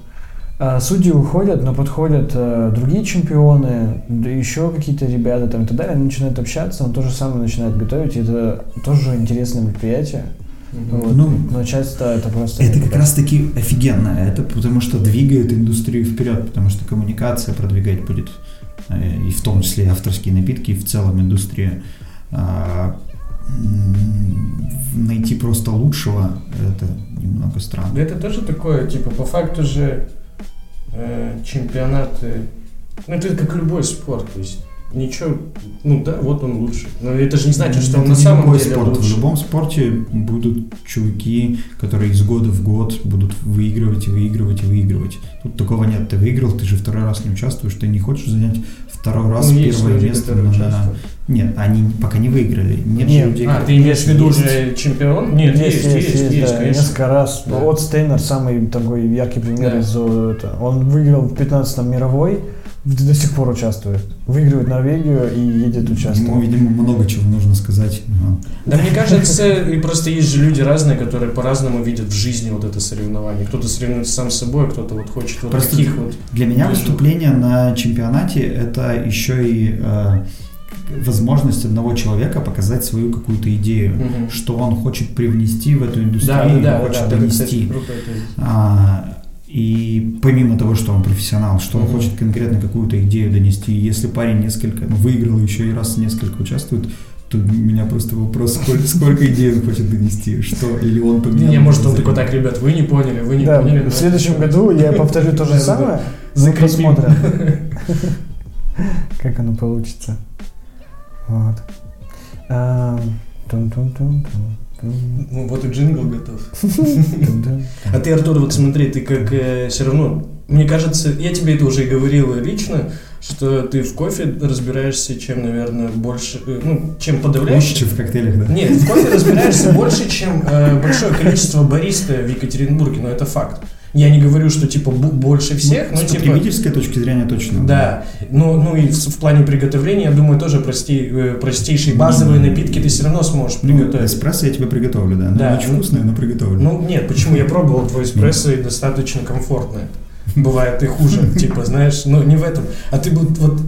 а, судьи уходят, но подходят а, другие чемпионы, да еще какие-то ребята там и так далее, они начинают общаться, он то же самое начинает готовить, и это тоже интересное мероприятие. Мгм. Вот. Ну, но часто это просто... Это как раз таки офигенно. Это потому что двигает индустрию вперед, потому что коммуникация продвигать будет, э, и в том числе авторские напитки, и в целом индустрия. А, Найти просто лучшего это немного Да странно. это тоже такое, типа, по факту же э, чемпионаты, ну это как любой спорт, то есть ничего, ну да, вот он лучше. Но это же не значит, что он Это на самом любой деле спорт. лучше. В любом спорте будут чуваки, которые из года в год будут выигрывать и выигрывать и выигрывать. Тут такого нет. Ты выиграл, ты же второй раз не участвуешь, ты не хочешь занять второй раз Ну, есть первое люди, место на... участвуют. Нет, они пока не выиграли. Нет, Нет. людей, А, ты имеешь в виду Есть. уже чемпион? Нет, есть, есть, есть, да, конечно. несколько раз. Да. Вот Стейнер самый такой яркий пример Да. из э, это. Он выиграл в 15-м мировой, до сих пор участвует. Выигрывает Норвегию и едет Ему, участвовать. видимо, много чего нужно сказать. Ага. Да мне кажется, и просто есть же люди разные, которые по-разному видят в жизни вот это соревнование. Кто-то соревнуется сам с собой, кто-то вот хочет вот Просто таких вот. Для меня выступление на чемпионате это еще и э, возможность одного человека показать свою какую-то идею, Мгм. что он хочет привнести в эту индустрию, Да, да, или да, хочет да, это, кстати, и помимо того, что он профессионал, что он Мгм. хочет конкретно какую-то идею донести, если парень несколько, ну, выиграл еще и раз несколько участвует, то у меня просто вопрос, сколько, сколько идей он хочет донести, что, или он поменял. не, может он за- такой, так, ребят, вы не поняли, вы не Да, поняли. в следующем году я повторю то же самое, Закрепим. посмотрим, *laughs* как оно получится. Вот. Тун, Ну, вот и джингл готов. А ты, Артур, вот смотри, ты как все равно мне кажется, я тебе это уже и говорил лично, что ты в кофе разбираешься, чем, наверное, больше, э, ну, чем Лучше, подавляющий. чем в коктейлях, да? Нет, в кофе разбираешься больше, чем э, большое количество бариста в Екатеринбурге, но это факт. Я не говорю, что типа больше всех, Ну, но С типа... потребительской точки зрения точно. Да, ну, ну и в, в плане приготовления, я думаю, тоже прости- э, простейшие базовые напитки ты все равно сможешь Ну, приготовить. эспрессо я тебе приготовлю, да. Ну, Да, очень ну- вкусное, но приготовлю. Ну, нет, почему я пробовал твой эспрессо и достаточно комфортное. *laughs* Бывает и хуже, типа, знаешь, ну не в этом. А ты бы вот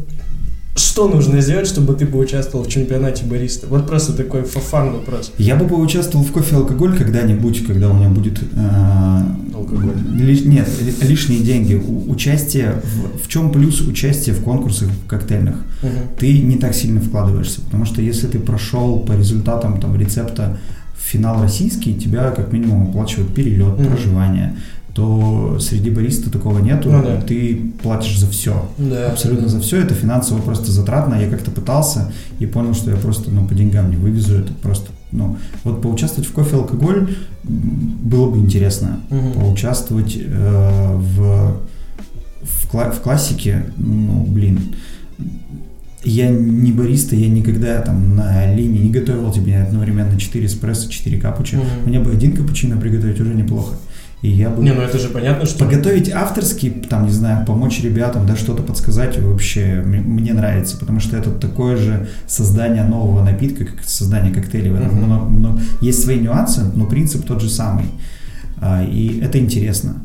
что нужно сделать, чтобы ты поучаствовал в чемпионате бариста? Вот просто такой фафан вопрос. Я бы поучаствовал в кофе алкоголь когда-нибудь, когда у меня будет... э, Алкоголь. ли- нет, ли- лишние деньги. У- участие... В, в чем плюс участия в конкурсах коктейльных? Мгм. Ты не так сильно вкладываешься, потому что если ты прошел по результатам там, рецепта в финал российский, тебя как минимум оплачивают перелет, Мгм. проживание, то среди бариста такого нету, Ну да. ты платишь за все. Да. Абсолютно за все. Это финансово просто затратно. Я как-то пытался и понял, что я просто ну, по деньгам не вывезу. Это просто, ну, вот поучаствовать в кофе алкоголь было бы интересно. Мгм. Поучаствовать э, в, в, кла- в классике, ну, блин, я не бариста, я никогда там на линии не готовил тебе одновременно 4 эспрессо, 4 капучи. Мгм. Мне бы один капучино приготовить уже неплохо. И я бы... Не, ну это же понятно, что... Подготовить авторский, там, не знаю, помочь ребятам, да, что-то подсказать вообще мне нравится, потому что это такое же создание нового напитка, как создание коктейлей. Мгм. много- много- Есть свои нюансы, но принцип тот же самый. А, И это интересно.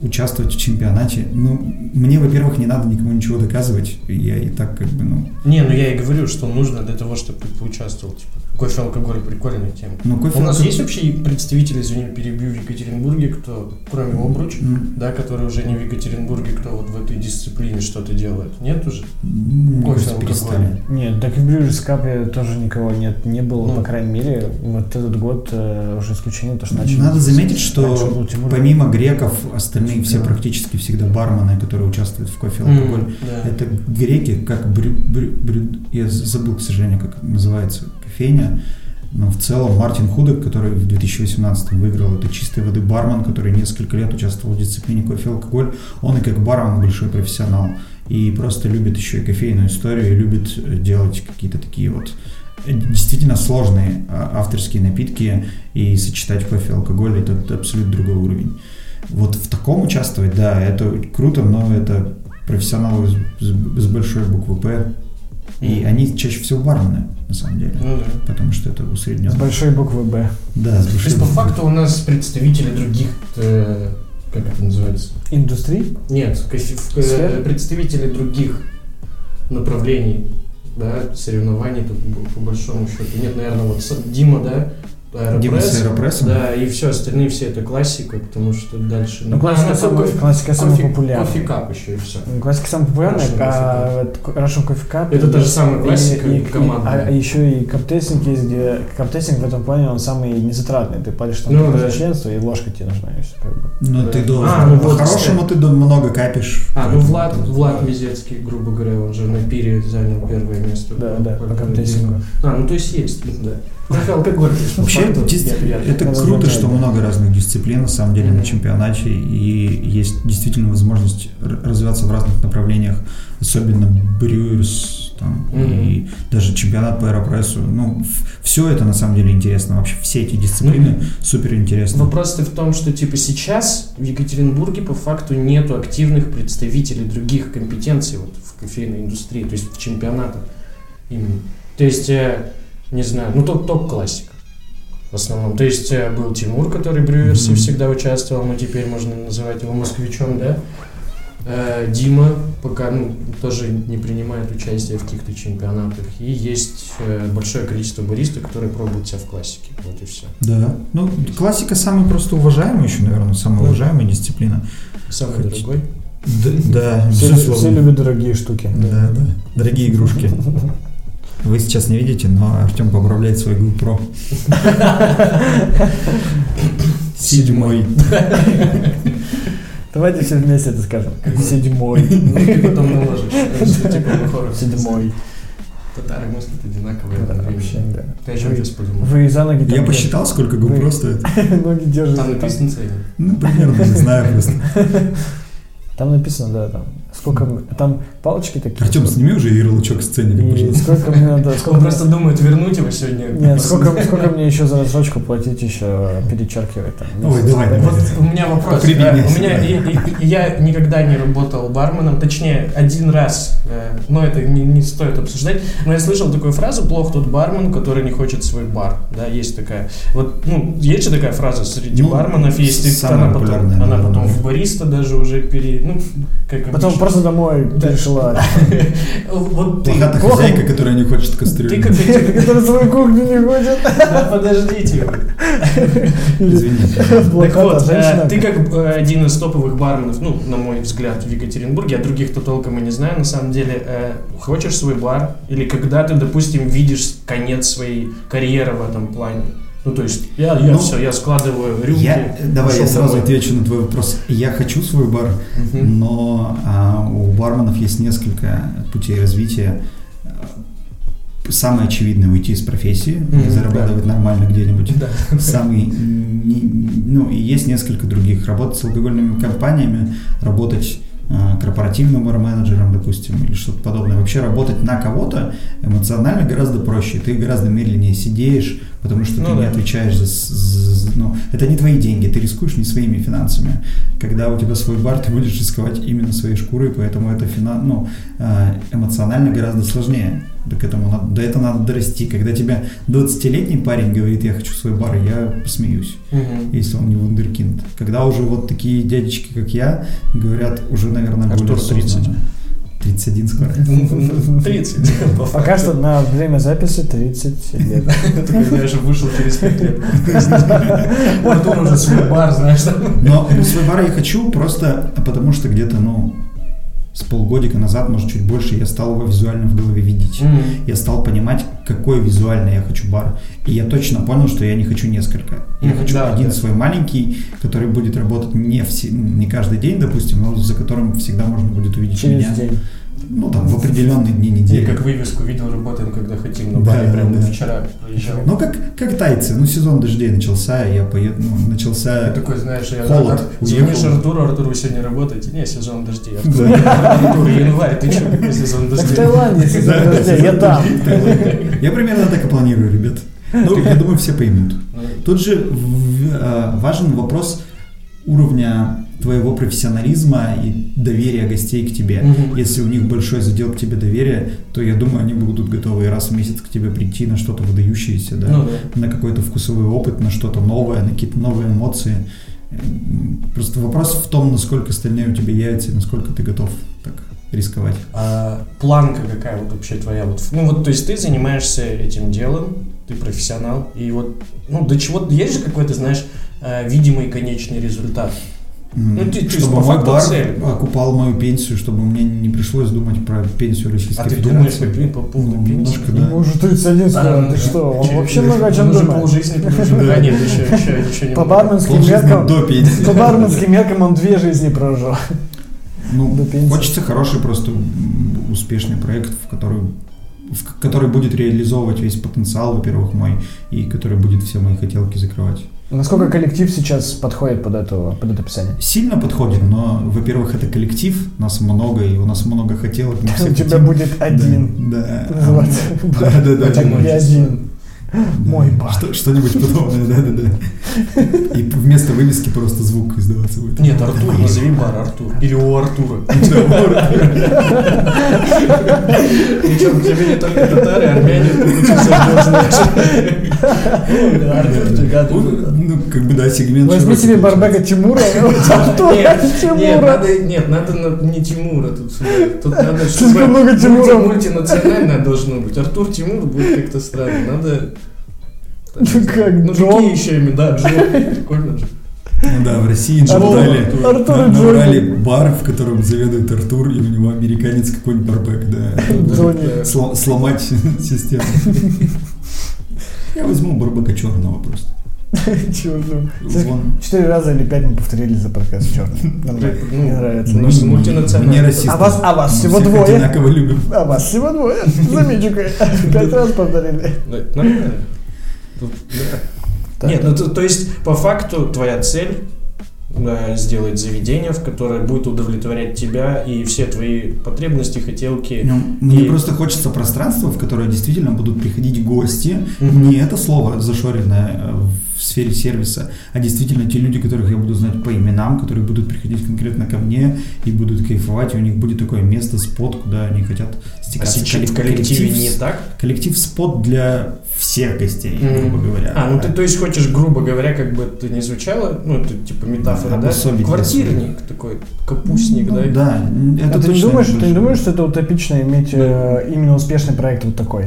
Участвовать в чемпионате. Ну, мне, во-первых, не надо никому ничего доказывать. Я и так как бы, ну... Не, ну я и говорю, что нужно для того, чтобы ты поучаствовал. Типа, кофе, алкоголь, прикольная тема. Ну, кофе... У нас алкоголь- есть вообще представители, извини, перебью в Екатеринбурге, кто, кроме Обруч, М, да, которые уже не в Екатеринбурге, кто вот в этой дисциплине что-то делает? Нет уже? м, Кофе, алкоголь. Нет, так и в Брюжес Капе тоже никого нет, не было, Ну. по крайней мере. Вот этот год э, уже исключение, то что начали. Надо заметить, что Тимур. помимо греков, остальные все Да. практически всегда бармены, которые участвуют в кофе алкоголь. М, да. Это греки, как брю, брю- брю- я забыл, к сожалению, как называется кофейня, но в целом Мартин Худок, который в 2018 выиграл, это чистой воды бармен, который несколько лет участвовал в дисциплине кофе алкоголь. Он и как бармен большой профессионал. И просто любит еще и кофейную историю, и любит э, делать какие-то такие вот э, действительно сложные а, авторские напитки и сочетать кофе и алкоголь это, абсолютно другой уровень. Вот в таком участвовать, да, это круто, но это с- с большой буквы П. И они чаще всего бармены, на самом деле. Ну да. Потому что это С усредненно. большой буквы Б. Да, с То большой есть по факту у нас представители других, э, как это называется? Индустрии? Нет, э, Сфер? представители других направлений, да, соревнований тут по, большому счету. Нет, наверное, вот с- Дима, да, Дима с Аэропресс, да, и все, остальные все это классика, потому что дальше... Ну, классика, а, самая, кофе- классика самая кофе- популярная. Кофе кап еще и все. Ну, Классика самая популярная, а Russian Coffee Cup... Это та же самая классика и, и- командная. а, а еще и каптессинг есть, где каптессинг в этом плане он самый незатратный. Ты палишь там Ну, только да. за членство, и ложка тебе нужна, и все как бы. Но Да. ты должен. А, ну вот, По-хорошему ты до- много капишь. А, ну Влад, Влад Мизецкий, грубо говоря, он же на пире занял первое место. Да, да, по каптессингу. А, ну то есть есть, да. Алкоголь, Вообще, это круто, что много разных дисциплин на самом деле на чемпионате, и есть действительно возможность развиваться в разных направлениях, особенно брюерс, там, и даже чемпионат по аэропрессу. Ну, все это на самом деле интересно. Вообще все эти дисциплины супер интересны. Вопрос-то в том, что типа сейчас в Екатеринбурге по факту нету активных представителей других компетенций вот, в кофейной индустрии, то есть в чемпионатах именно. То есть, э, не знаю, ну топ- топ-классика в основном. То есть э, был Тимур, который в Брюерсе Мгм. всегда участвовал, но теперь можно называть его москвичом, да? Э, Дима пока ну, тоже не принимает участие в каких-то чемпионатах. И есть э, большое количество баристов, которые пробуют себя в классике. Вот и все. Да. Ну, классика самая просто уважаемая еще, наверное, самая Да. уважаемая дисциплина. Самый Хоть- дорогой. Да, да Все, все любят дорогие штуки. Да, да. Дорогие игрушки. *laughs* Вы сейчас не видите, но Артем поправляет свой GoPro. *laughs* Седьмой. *laughs* Давайте все вместе это скажем. Седьмой. *laughs* Ну, ты потом наложишь. Седьмой. Татары мыслят одинаковые. Да, вообще, да. Ты о чем сейчас подумал? Вы за ноги Я посчитал, сколько GoPro стоит. ноги держите. Там там. написано цены. Ну, примерно, не знаю просто. Там написано, да, там, сколько, там палочки такие. Артем, сними уже ярлычок сценника, И пожалуйста. сколько мне надо, сколько Он мне- просто думает вернуть его сегодня. Нет, сколько, сколько мне еще за рассрочку платить еще перечеркивать там? Ой, давай, давай. Вот у меня вопрос. Э, У меня и- и- и я никогда не работал барменом, точнее один раз, э, но это не, не стоит обсуждать. Но я слышал такую фразу: плох тот бармен, который не хочет свой бар. Да, есть такая. Вот, ну, есть же такая фраза среди Ну, барменов, есть она потом, она потом в бариста даже уже пере, ну, как Потом просто домой Да. перешла. *laughs* Вот ты, Плохая хозяйка, которая не хочет ты кастрюлю. как эти- *laughs* Который свою кухню не хочет. Да подождите. *laughs* Извините. Так вот, э, ты как э, один из топовых барменов, ну, на мой взгляд, в Екатеринбурге, а других-то толком и не знаю, на самом деле, э, хочешь свой бар? Или когда ты, допустим, видишь конец своей карьеры в этом плане? Ну, то есть, я, я Ну, все, я складываю рюмки. Я, давай я сразу домой. отвечу на твой вопрос. Я хочу свой бар, Мгм. но а, у барменов есть несколько путей развития. Самое очевидное уйти из профессии и Мгм, зарабатывать нормально где-нибудь. *laughs* Да. Самый, не- ну и есть несколько других. Работать с алкогольными компаниями, работать а, корпоративным барменеджером, допустим, или что-то подобное. Вообще работать на кого-то эмоционально гораздо проще. Ты гораздо медленнее сидишь, потому что Ну ты не да. отвечаешь за, с- за- ну, это не твои деньги, ты рискуешь не своими финансами. Когда у тебя свой бар, ты будешь рисковать именно своей шкурой, поэтому это финан, ну, а, эмоционально гораздо сложнее. До, к этому надо, до этого надо дорасти. Когда тебе 20-летний парень говорит, я хочу свой бар, я посмеюсь Мгм. если он не вундеркинд. Когда уже вот такие дядечки, как я, говорят уже, наверное, более Артуру 30. Осознанно. 31 скоро. 30. *laughs* по Пока факту. что на время записи 30 лет. *laughs* Это когда я уже вышел через 5 лет. *laughs* Артура уже свой бар, знаешь. Но свой бар я хочу просто потому, что где-то, ну, с полгодика назад, может, чуть больше, я стал его визуально в голове видеть. Мгм. Я стал понимать, какой визуально я хочу бар. И я точно понял, что я не хочу несколько. Я Мгм, хочу да, один да. свой маленький, который будет работать не, все, не каждый день, допустим, но за которым всегда можно будет увидеть Через меня. день. Ну, там, в определенные дни Я недели. как вывеску видел, работаем, когда хотим, на Да, прям да. вчера проезжал. Ну, как, как тайцы. Ну, сезон дождей начался, я поеду, ну, начался... Я такой, знаешь, я Холод. Звонишь. Артуру, Артур, вы сегодня работаете? Не, сезон дождей. Артур, январь, ты что, какой сезон Так в дождей? Таиланде сезон дождей, я там. Я примерно так и планирую, ребят. Ну, я думаю, все поймут. Ну, Тут же э, важен вопрос уровня твоего профессионализма и доверия гостей к тебе. Мгм. Если у них большой задел к тебе доверия, то я думаю, они будут готовы раз в месяц к тебе прийти на что-то выдающееся, да, Ну да. на какой-то вкусовой опыт, на что-то новое, на какие-то новые эмоции. Просто вопрос в том, насколько стальные у тебя яйца насколько ты готов так рисковать. А планка какая вот вообще твоя? Вот, ну вот, то есть ты занимаешься этим делом, ты профессионал, и вот, ну до чего, есть же какой-то, знаешь, э, видимый конечный результат? Ну, ты- ты чтобы мой бар цель. окупал мою пенсию, чтобы мне не пришлось думать про пенсию Российской А ты Федерации. думаешь по, по поводу Ну, пенсии? немножко, да. Ему уже 31 сказал, А, ты что? Он че- вообще много о чем он уже думает. полжизни прожил. А нет, еще, еще, еще не По барменским меркам, до пенсии. по барменским меркам он две жизни прожил. Ну, хочется хороший просто успешный проект, в который, в который будет реализовывать весь потенциал, во-первых, мой, и который будет все мои хотелки закрывать. Насколько коллектив сейчас подходит под, это, под это описание? Сильно подходит, но, во-первых, это коллектив, нас много, и у нас много хотелок. *laughs* У тебя будет один. Да. да. Да, да, я один. Мой бар. Что, что-нибудь подобное, да, да, да. И вместо вывески просто звук издаваться будет. Нет, Артур, назови бар Артур. Или у Артура. *laughs* Причем тебе не только татары, армяне тут зайдешь, знаешь. Ну, Артурчик, а Ну, тут- ну, как бы, да, сегмент Возьми себе барбека Тимура, *laughs* Артура Нет, нет, Тимура. надо, нет, надо на- не Тимура тут. Тут надо, чтобы мультинациональное должно быть. Артур Тимур будет как-то странно. Надо... Ну как, Ну Джон? какие еще имена? Да, Джон. Прикольно же. Ну да, в России набрали, Артур и набрали бар, в котором заведует Артур, и у него американец какой-нибудь барбек, да. *laughs* Сло- сломать *laughs* систему. Я возьму барбека черного просто. *laughs* Чего же? Вон. Четыре раза или пять мы повторили за подкаст черный. *laughs* Нормально. Ну, Мне нравится. Мультинациональный. А вас- а вас всего двое? одинаково любим. А вас всего двое. *laughs* Замечу-ка. Пять раз повторили. Да, Нормально. Нет, ну то, есть по факту твоя цель сделать заведение, в которое будет удовлетворять тебя и все твои потребности, хотелки. Ну, мне И- просто хочется пространства, в которое действительно будут приходить гости. Мгм. Не это слово зашоренное э, в сфере сервиса, а действительно те люди, которых я буду знать по именам, которые будут приходить конкретно ко мне и будут кайфовать, и у них будет такое место, спот, куда они хотят А стекаться. сейчас в Коллек- коллективе коллектив- не так? Коллектив спот для всех гостей, Мгм. грубо говоря. А, ну ты то есть хочешь, грубо говоря, как бы это ни звучало, ну это типа метафора, да? Обособить Квартирник такой, капустник, Ну, да? да, это А ты не думаешь, ты не думаешь, что это утопично иметь э, именно успешный проект вот такой?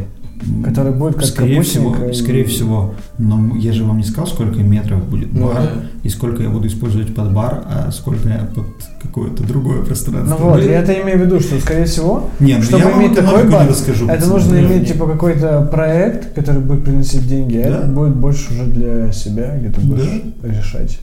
Который будет как скорее всего, и- скорее всего. Но я же вам не сказал, сколько метров будет Ну, бар, да. и сколько я буду использовать под бар, а сколько я под какое-то другое пространство. Ну вот, Блин. я это имею в виду, что, скорее всего, Не, ну чтобы я вам иметь такой бар, расскажу. это пацаны. нужно иметь типа какой-то проект, который будет приносить деньги, а Да. это будет больше уже для себя, где ты Да. будешь решать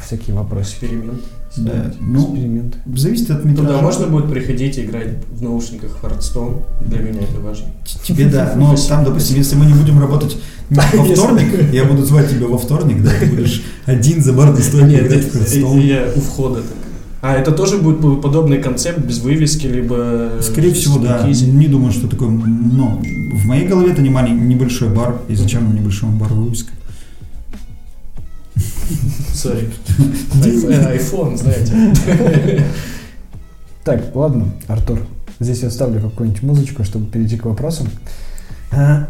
всякие вопросы. Эксперимент. Да, ну, Эксперимент. зависит от метража. Туда можно будет приходить и играть в наушниках Hearthstone. Для меня это важно. Тебе да, но там, допустим, если мы не будем работать *laughs* во вторник, я буду звать тебя во вторник, да, ты будешь один за барной стойкой играть в это- Hearthstone. я у входа так. А это тоже будет подобный концепт, без вывески, либо... Скорее всего, да. Не думаю, что такой, ну, в моей голове это не маленький, небольшой бар, и зачем небольшому бару вывеска? Сори. Айф- iPhone, знаете. Так, ладно, Артур, здесь я ставлю какую-нибудь музычку, чтобы перейти к вопросам. А,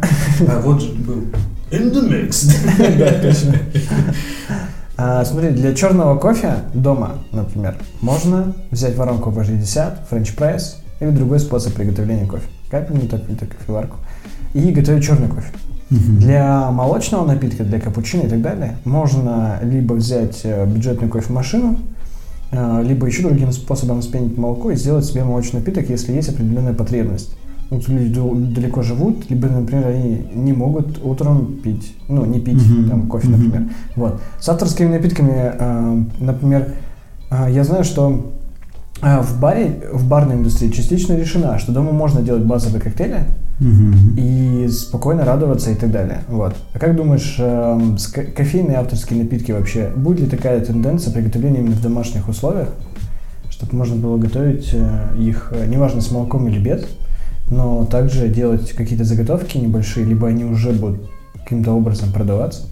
вот же был. In the mix. *laughs* Да, точно. А, смотри, для черного кофе дома, например, можно взять воронку P60, French Press или другой способ приготовления кофе. Капельную, топливную кофеварку. И готовить черный кофе. Для молочного напитка, для капучино и так далее, можно либо взять э, бюджетную кофемашину, э, либо еще другим способом вспенить молоко и сделать себе молочный напиток, если есть определенная потребность. Вот люди ду- далеко живут, либо, например, они не могут утром пить, ну, не пить Мгм. там, кофе, например. Вот. С авторскими напитками, э, например, я знаю, что в баре, в барной индустрии частично решена, что дома можно делать базовые коктейли, Мгм. и спокойно радоваться и так далее. Вот. А как думаешь, с ко- кофейные авторские напитки вообще, будет ли такая тенденция приготовления именно в домашних условиях, чтобы можно было готовить э, их, э, неважно, с молоком или без, но также делать какие-то заготовки небольшие, либо они уже будут каким-то образом продаваться,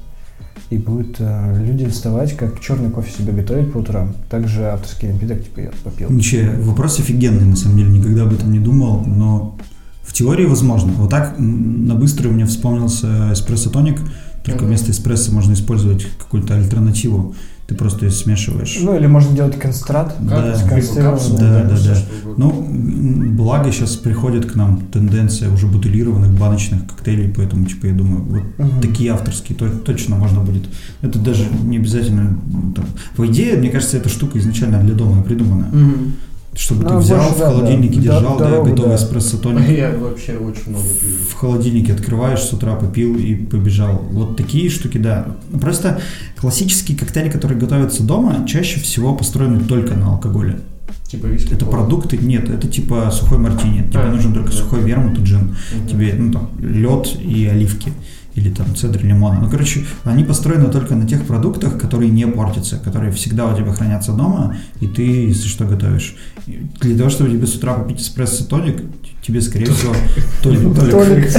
и будут э, люди вставать, как черный кофе себе готовить по утрам. Также авторский напиток, типа, я попил. Вообще, вопрос офигенный, на самом деле, никогда об этом не думал, но в теории возможно. Вот так на быстрый мне вспомнился эспрессо-тоник, только Мгм. вместо эспрессо можно использовать какую-то альтернативу. Ты просто ее смешиваешь. Ну, или можно делать концентрат, Да. консервированный. Да, да, да. угодно. Ну, благо сейчас приходит к нам тенденция уже бутылированных баночных коктейлей, поэтому, типа, я думаю, вот Мгм. такие авторские то- точно можно будет. Это даже не обязательно... там. По идее, мне кажется, эта штука изначально для дома и придумана. Мгм. Чтобы Ну, ты взял, больше, в холодильнике да. держал, да, Дорогу, готовый да. эспрессо-тоник. *laughs* Я вообще очень много пью. В холодильнике открываешь, с утра попил и побежал. Вот такие штуки, да. Просто классические коктейли, которые готовятся дома, чаще всего построены только на алкоголе. Типа виски. Это кола. продукты, нет, это типа сухой мартини. Тебе А, нужен только да. сухой вермут и джин. Мгм. Тебе, ну там, лед и оливки. Или там цедр лимона. Ну, короче, они построены только на тех продуктах, которые не портятся, которые всегда у тебя хранятся дома, и ты, если что, готовишь. И Для того, чтобы тебе с утра попить эспрессо-тоник, тебе, скорее всего, толик, толик. Толик.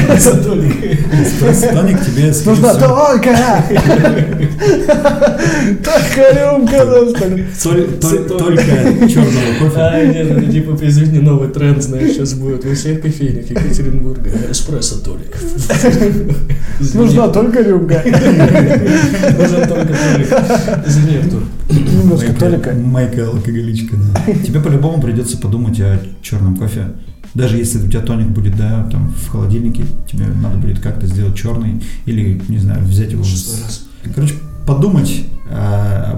Эспрессо-тоник тебе, скорее Нужна только! Только рюмка, только черного кофе. А, нет, это типа, извини, новый тренд, знаешь, сейчас будет во всех кофейнях Екатеринбурга. Эспрессо толик. Нужна только рюмка. Нужен только толик. Извини, Артур. Немножко толика. Майка алкоголичка, да. Тебе по-любому придется подумать о черном кофе. Даже если у тебя тоник будет, да, там в холодильнике, тебе надо будет как-то сделать черный или, не знаю, взять его. Шестой раз. Короче, подумать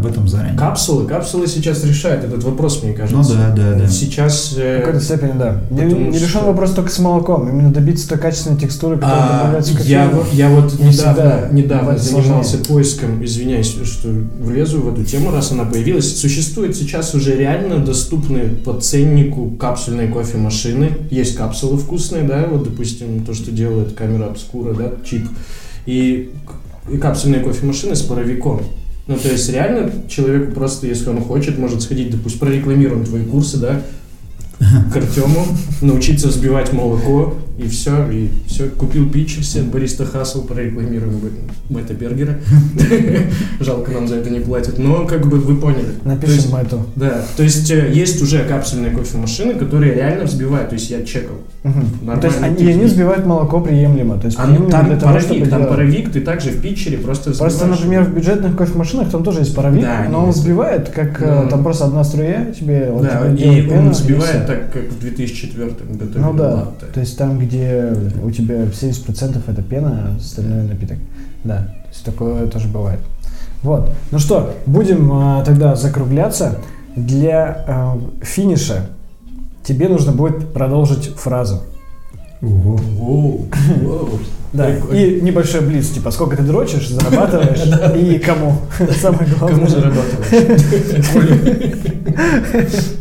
об этом заранее. Капсулы, капсулы сейчас решают этот вопрос, мне кажется. Ну да, да, да. Сейчас... э, В какой-то степени, да. Не, не решен что- вопрос только с молоком. Именно добиться той качественной текстуры, которая А, добавляется в я, кофеин. вот- я вот Не всегда недавно, недавно занимался сложнее. поиском, извиняюсь, что влезу в эту тему, раз она появилась. Существует сейчас уже реально доступные по ценнику капсульные кофемашины. Есть капсулы вкусные, да, вот, допустим, то, что делает камера обскура, да, чип. И, и капсульные кофемашины с паровиком. Ну, то есть, реально, человеку просто, если он хочет, может сходить, допустим, прорекламируем твои курсы, да, к Артему, научиться взбивать молоко, и все, и все, купил питчер себе, Бариста Хасл, прорекламируем Бета Бергера. *laughs* Жалко, нам за это не платят, но как бы вы поняли. Напишем эту. Да, то есть э, есть уже капсульные кофемашины, которые реально взбивают, то есть я чекал. Нормально То есть они, и они взбивают молоко приемлемо. То есть А ну, приемлемо там для того, чтобы паровик, там делать- паровик, ты также в питчере просто Просто, взбиваешь. например, в бюджетных кофемашинах там тоже есть паровик, Да, но он есть. взбивает, как э, Ну. там просто одна струя тебе, Да, тебе и пену, он и взбивает всё. так, как в 2004 готовили Ну да, латте. то есть там, где у тебя 70% это пена, а остальное напиток. Да, то есть такое тоже бывает. Вот. Ну что, будем а, тогда закругляться. Для а, финиша тебе нужно будет продолжить фразу. Ого. Да, и небольшой блиц, типа сколько ты дрочишь, зарабатываешь *laughs* и кому. *laughs* Самое главное. Кому зарабатываешь? *laughs*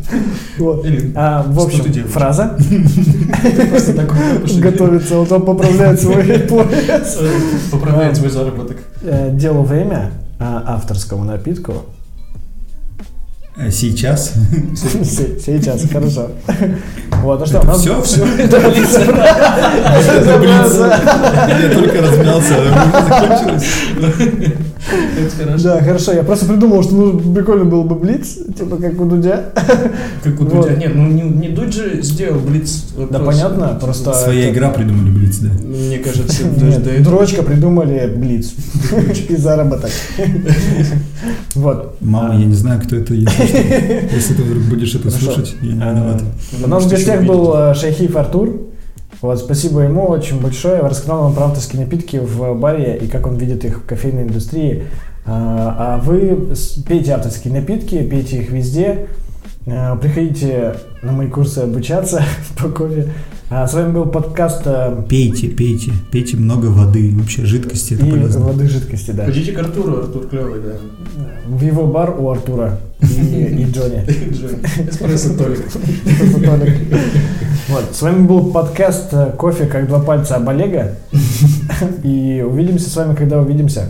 А, в общем, фраза готовится, он там поправляет свой пояс. Поправляет свой заработок. Э, Делу время а, авторскому напитку. А Сейчас. Се- Сейчас, хорошо. Вот, ну что, нас... Все, все. *laughs* Да, блиц. Я только размялся, а закончилось. Это хорошо. Да, хорошо. Я просто придумал, что ну, прикольно было бы блиц, типа как у Дудя. Как у. Дудя. Нет, ну не, не Дудь же сделал блиц. Да, понятно, просто... Своя игра придумали Блиц, да. Мне кажется, *laughs* даже дрочка придумали блиц. *laughs* И заработок. *laughs* Вот. Мама, я не знаю, кто это, если ты вдруг будешь это слушать, я не А, виноват. У нас в гостях был э, Шейхиев Артур. Вот, спасибо ему очень большое. Рассказал нам про авторские напитки в баре и как он видит их в кофейной индустрии. А, а вы пейте авторские напитки, пейте их везде. А, Приходите на мои курсы обучаться *laughs* по кофе. А с вами был подкаст э, Пейте, пейте, пейте много воды, вообще жидкости, это и полезно. воды жидкости, да. Ходите к Артуру, Артур клевый, да. В его бар у Артура и, *laughs* и Джонни. Джон, Эспрессо Толик. Толик. Вот. С вами был подкаст э, «Кофе как два пальца об Олега». *laughs* И увидимся с вами, когда увидимся.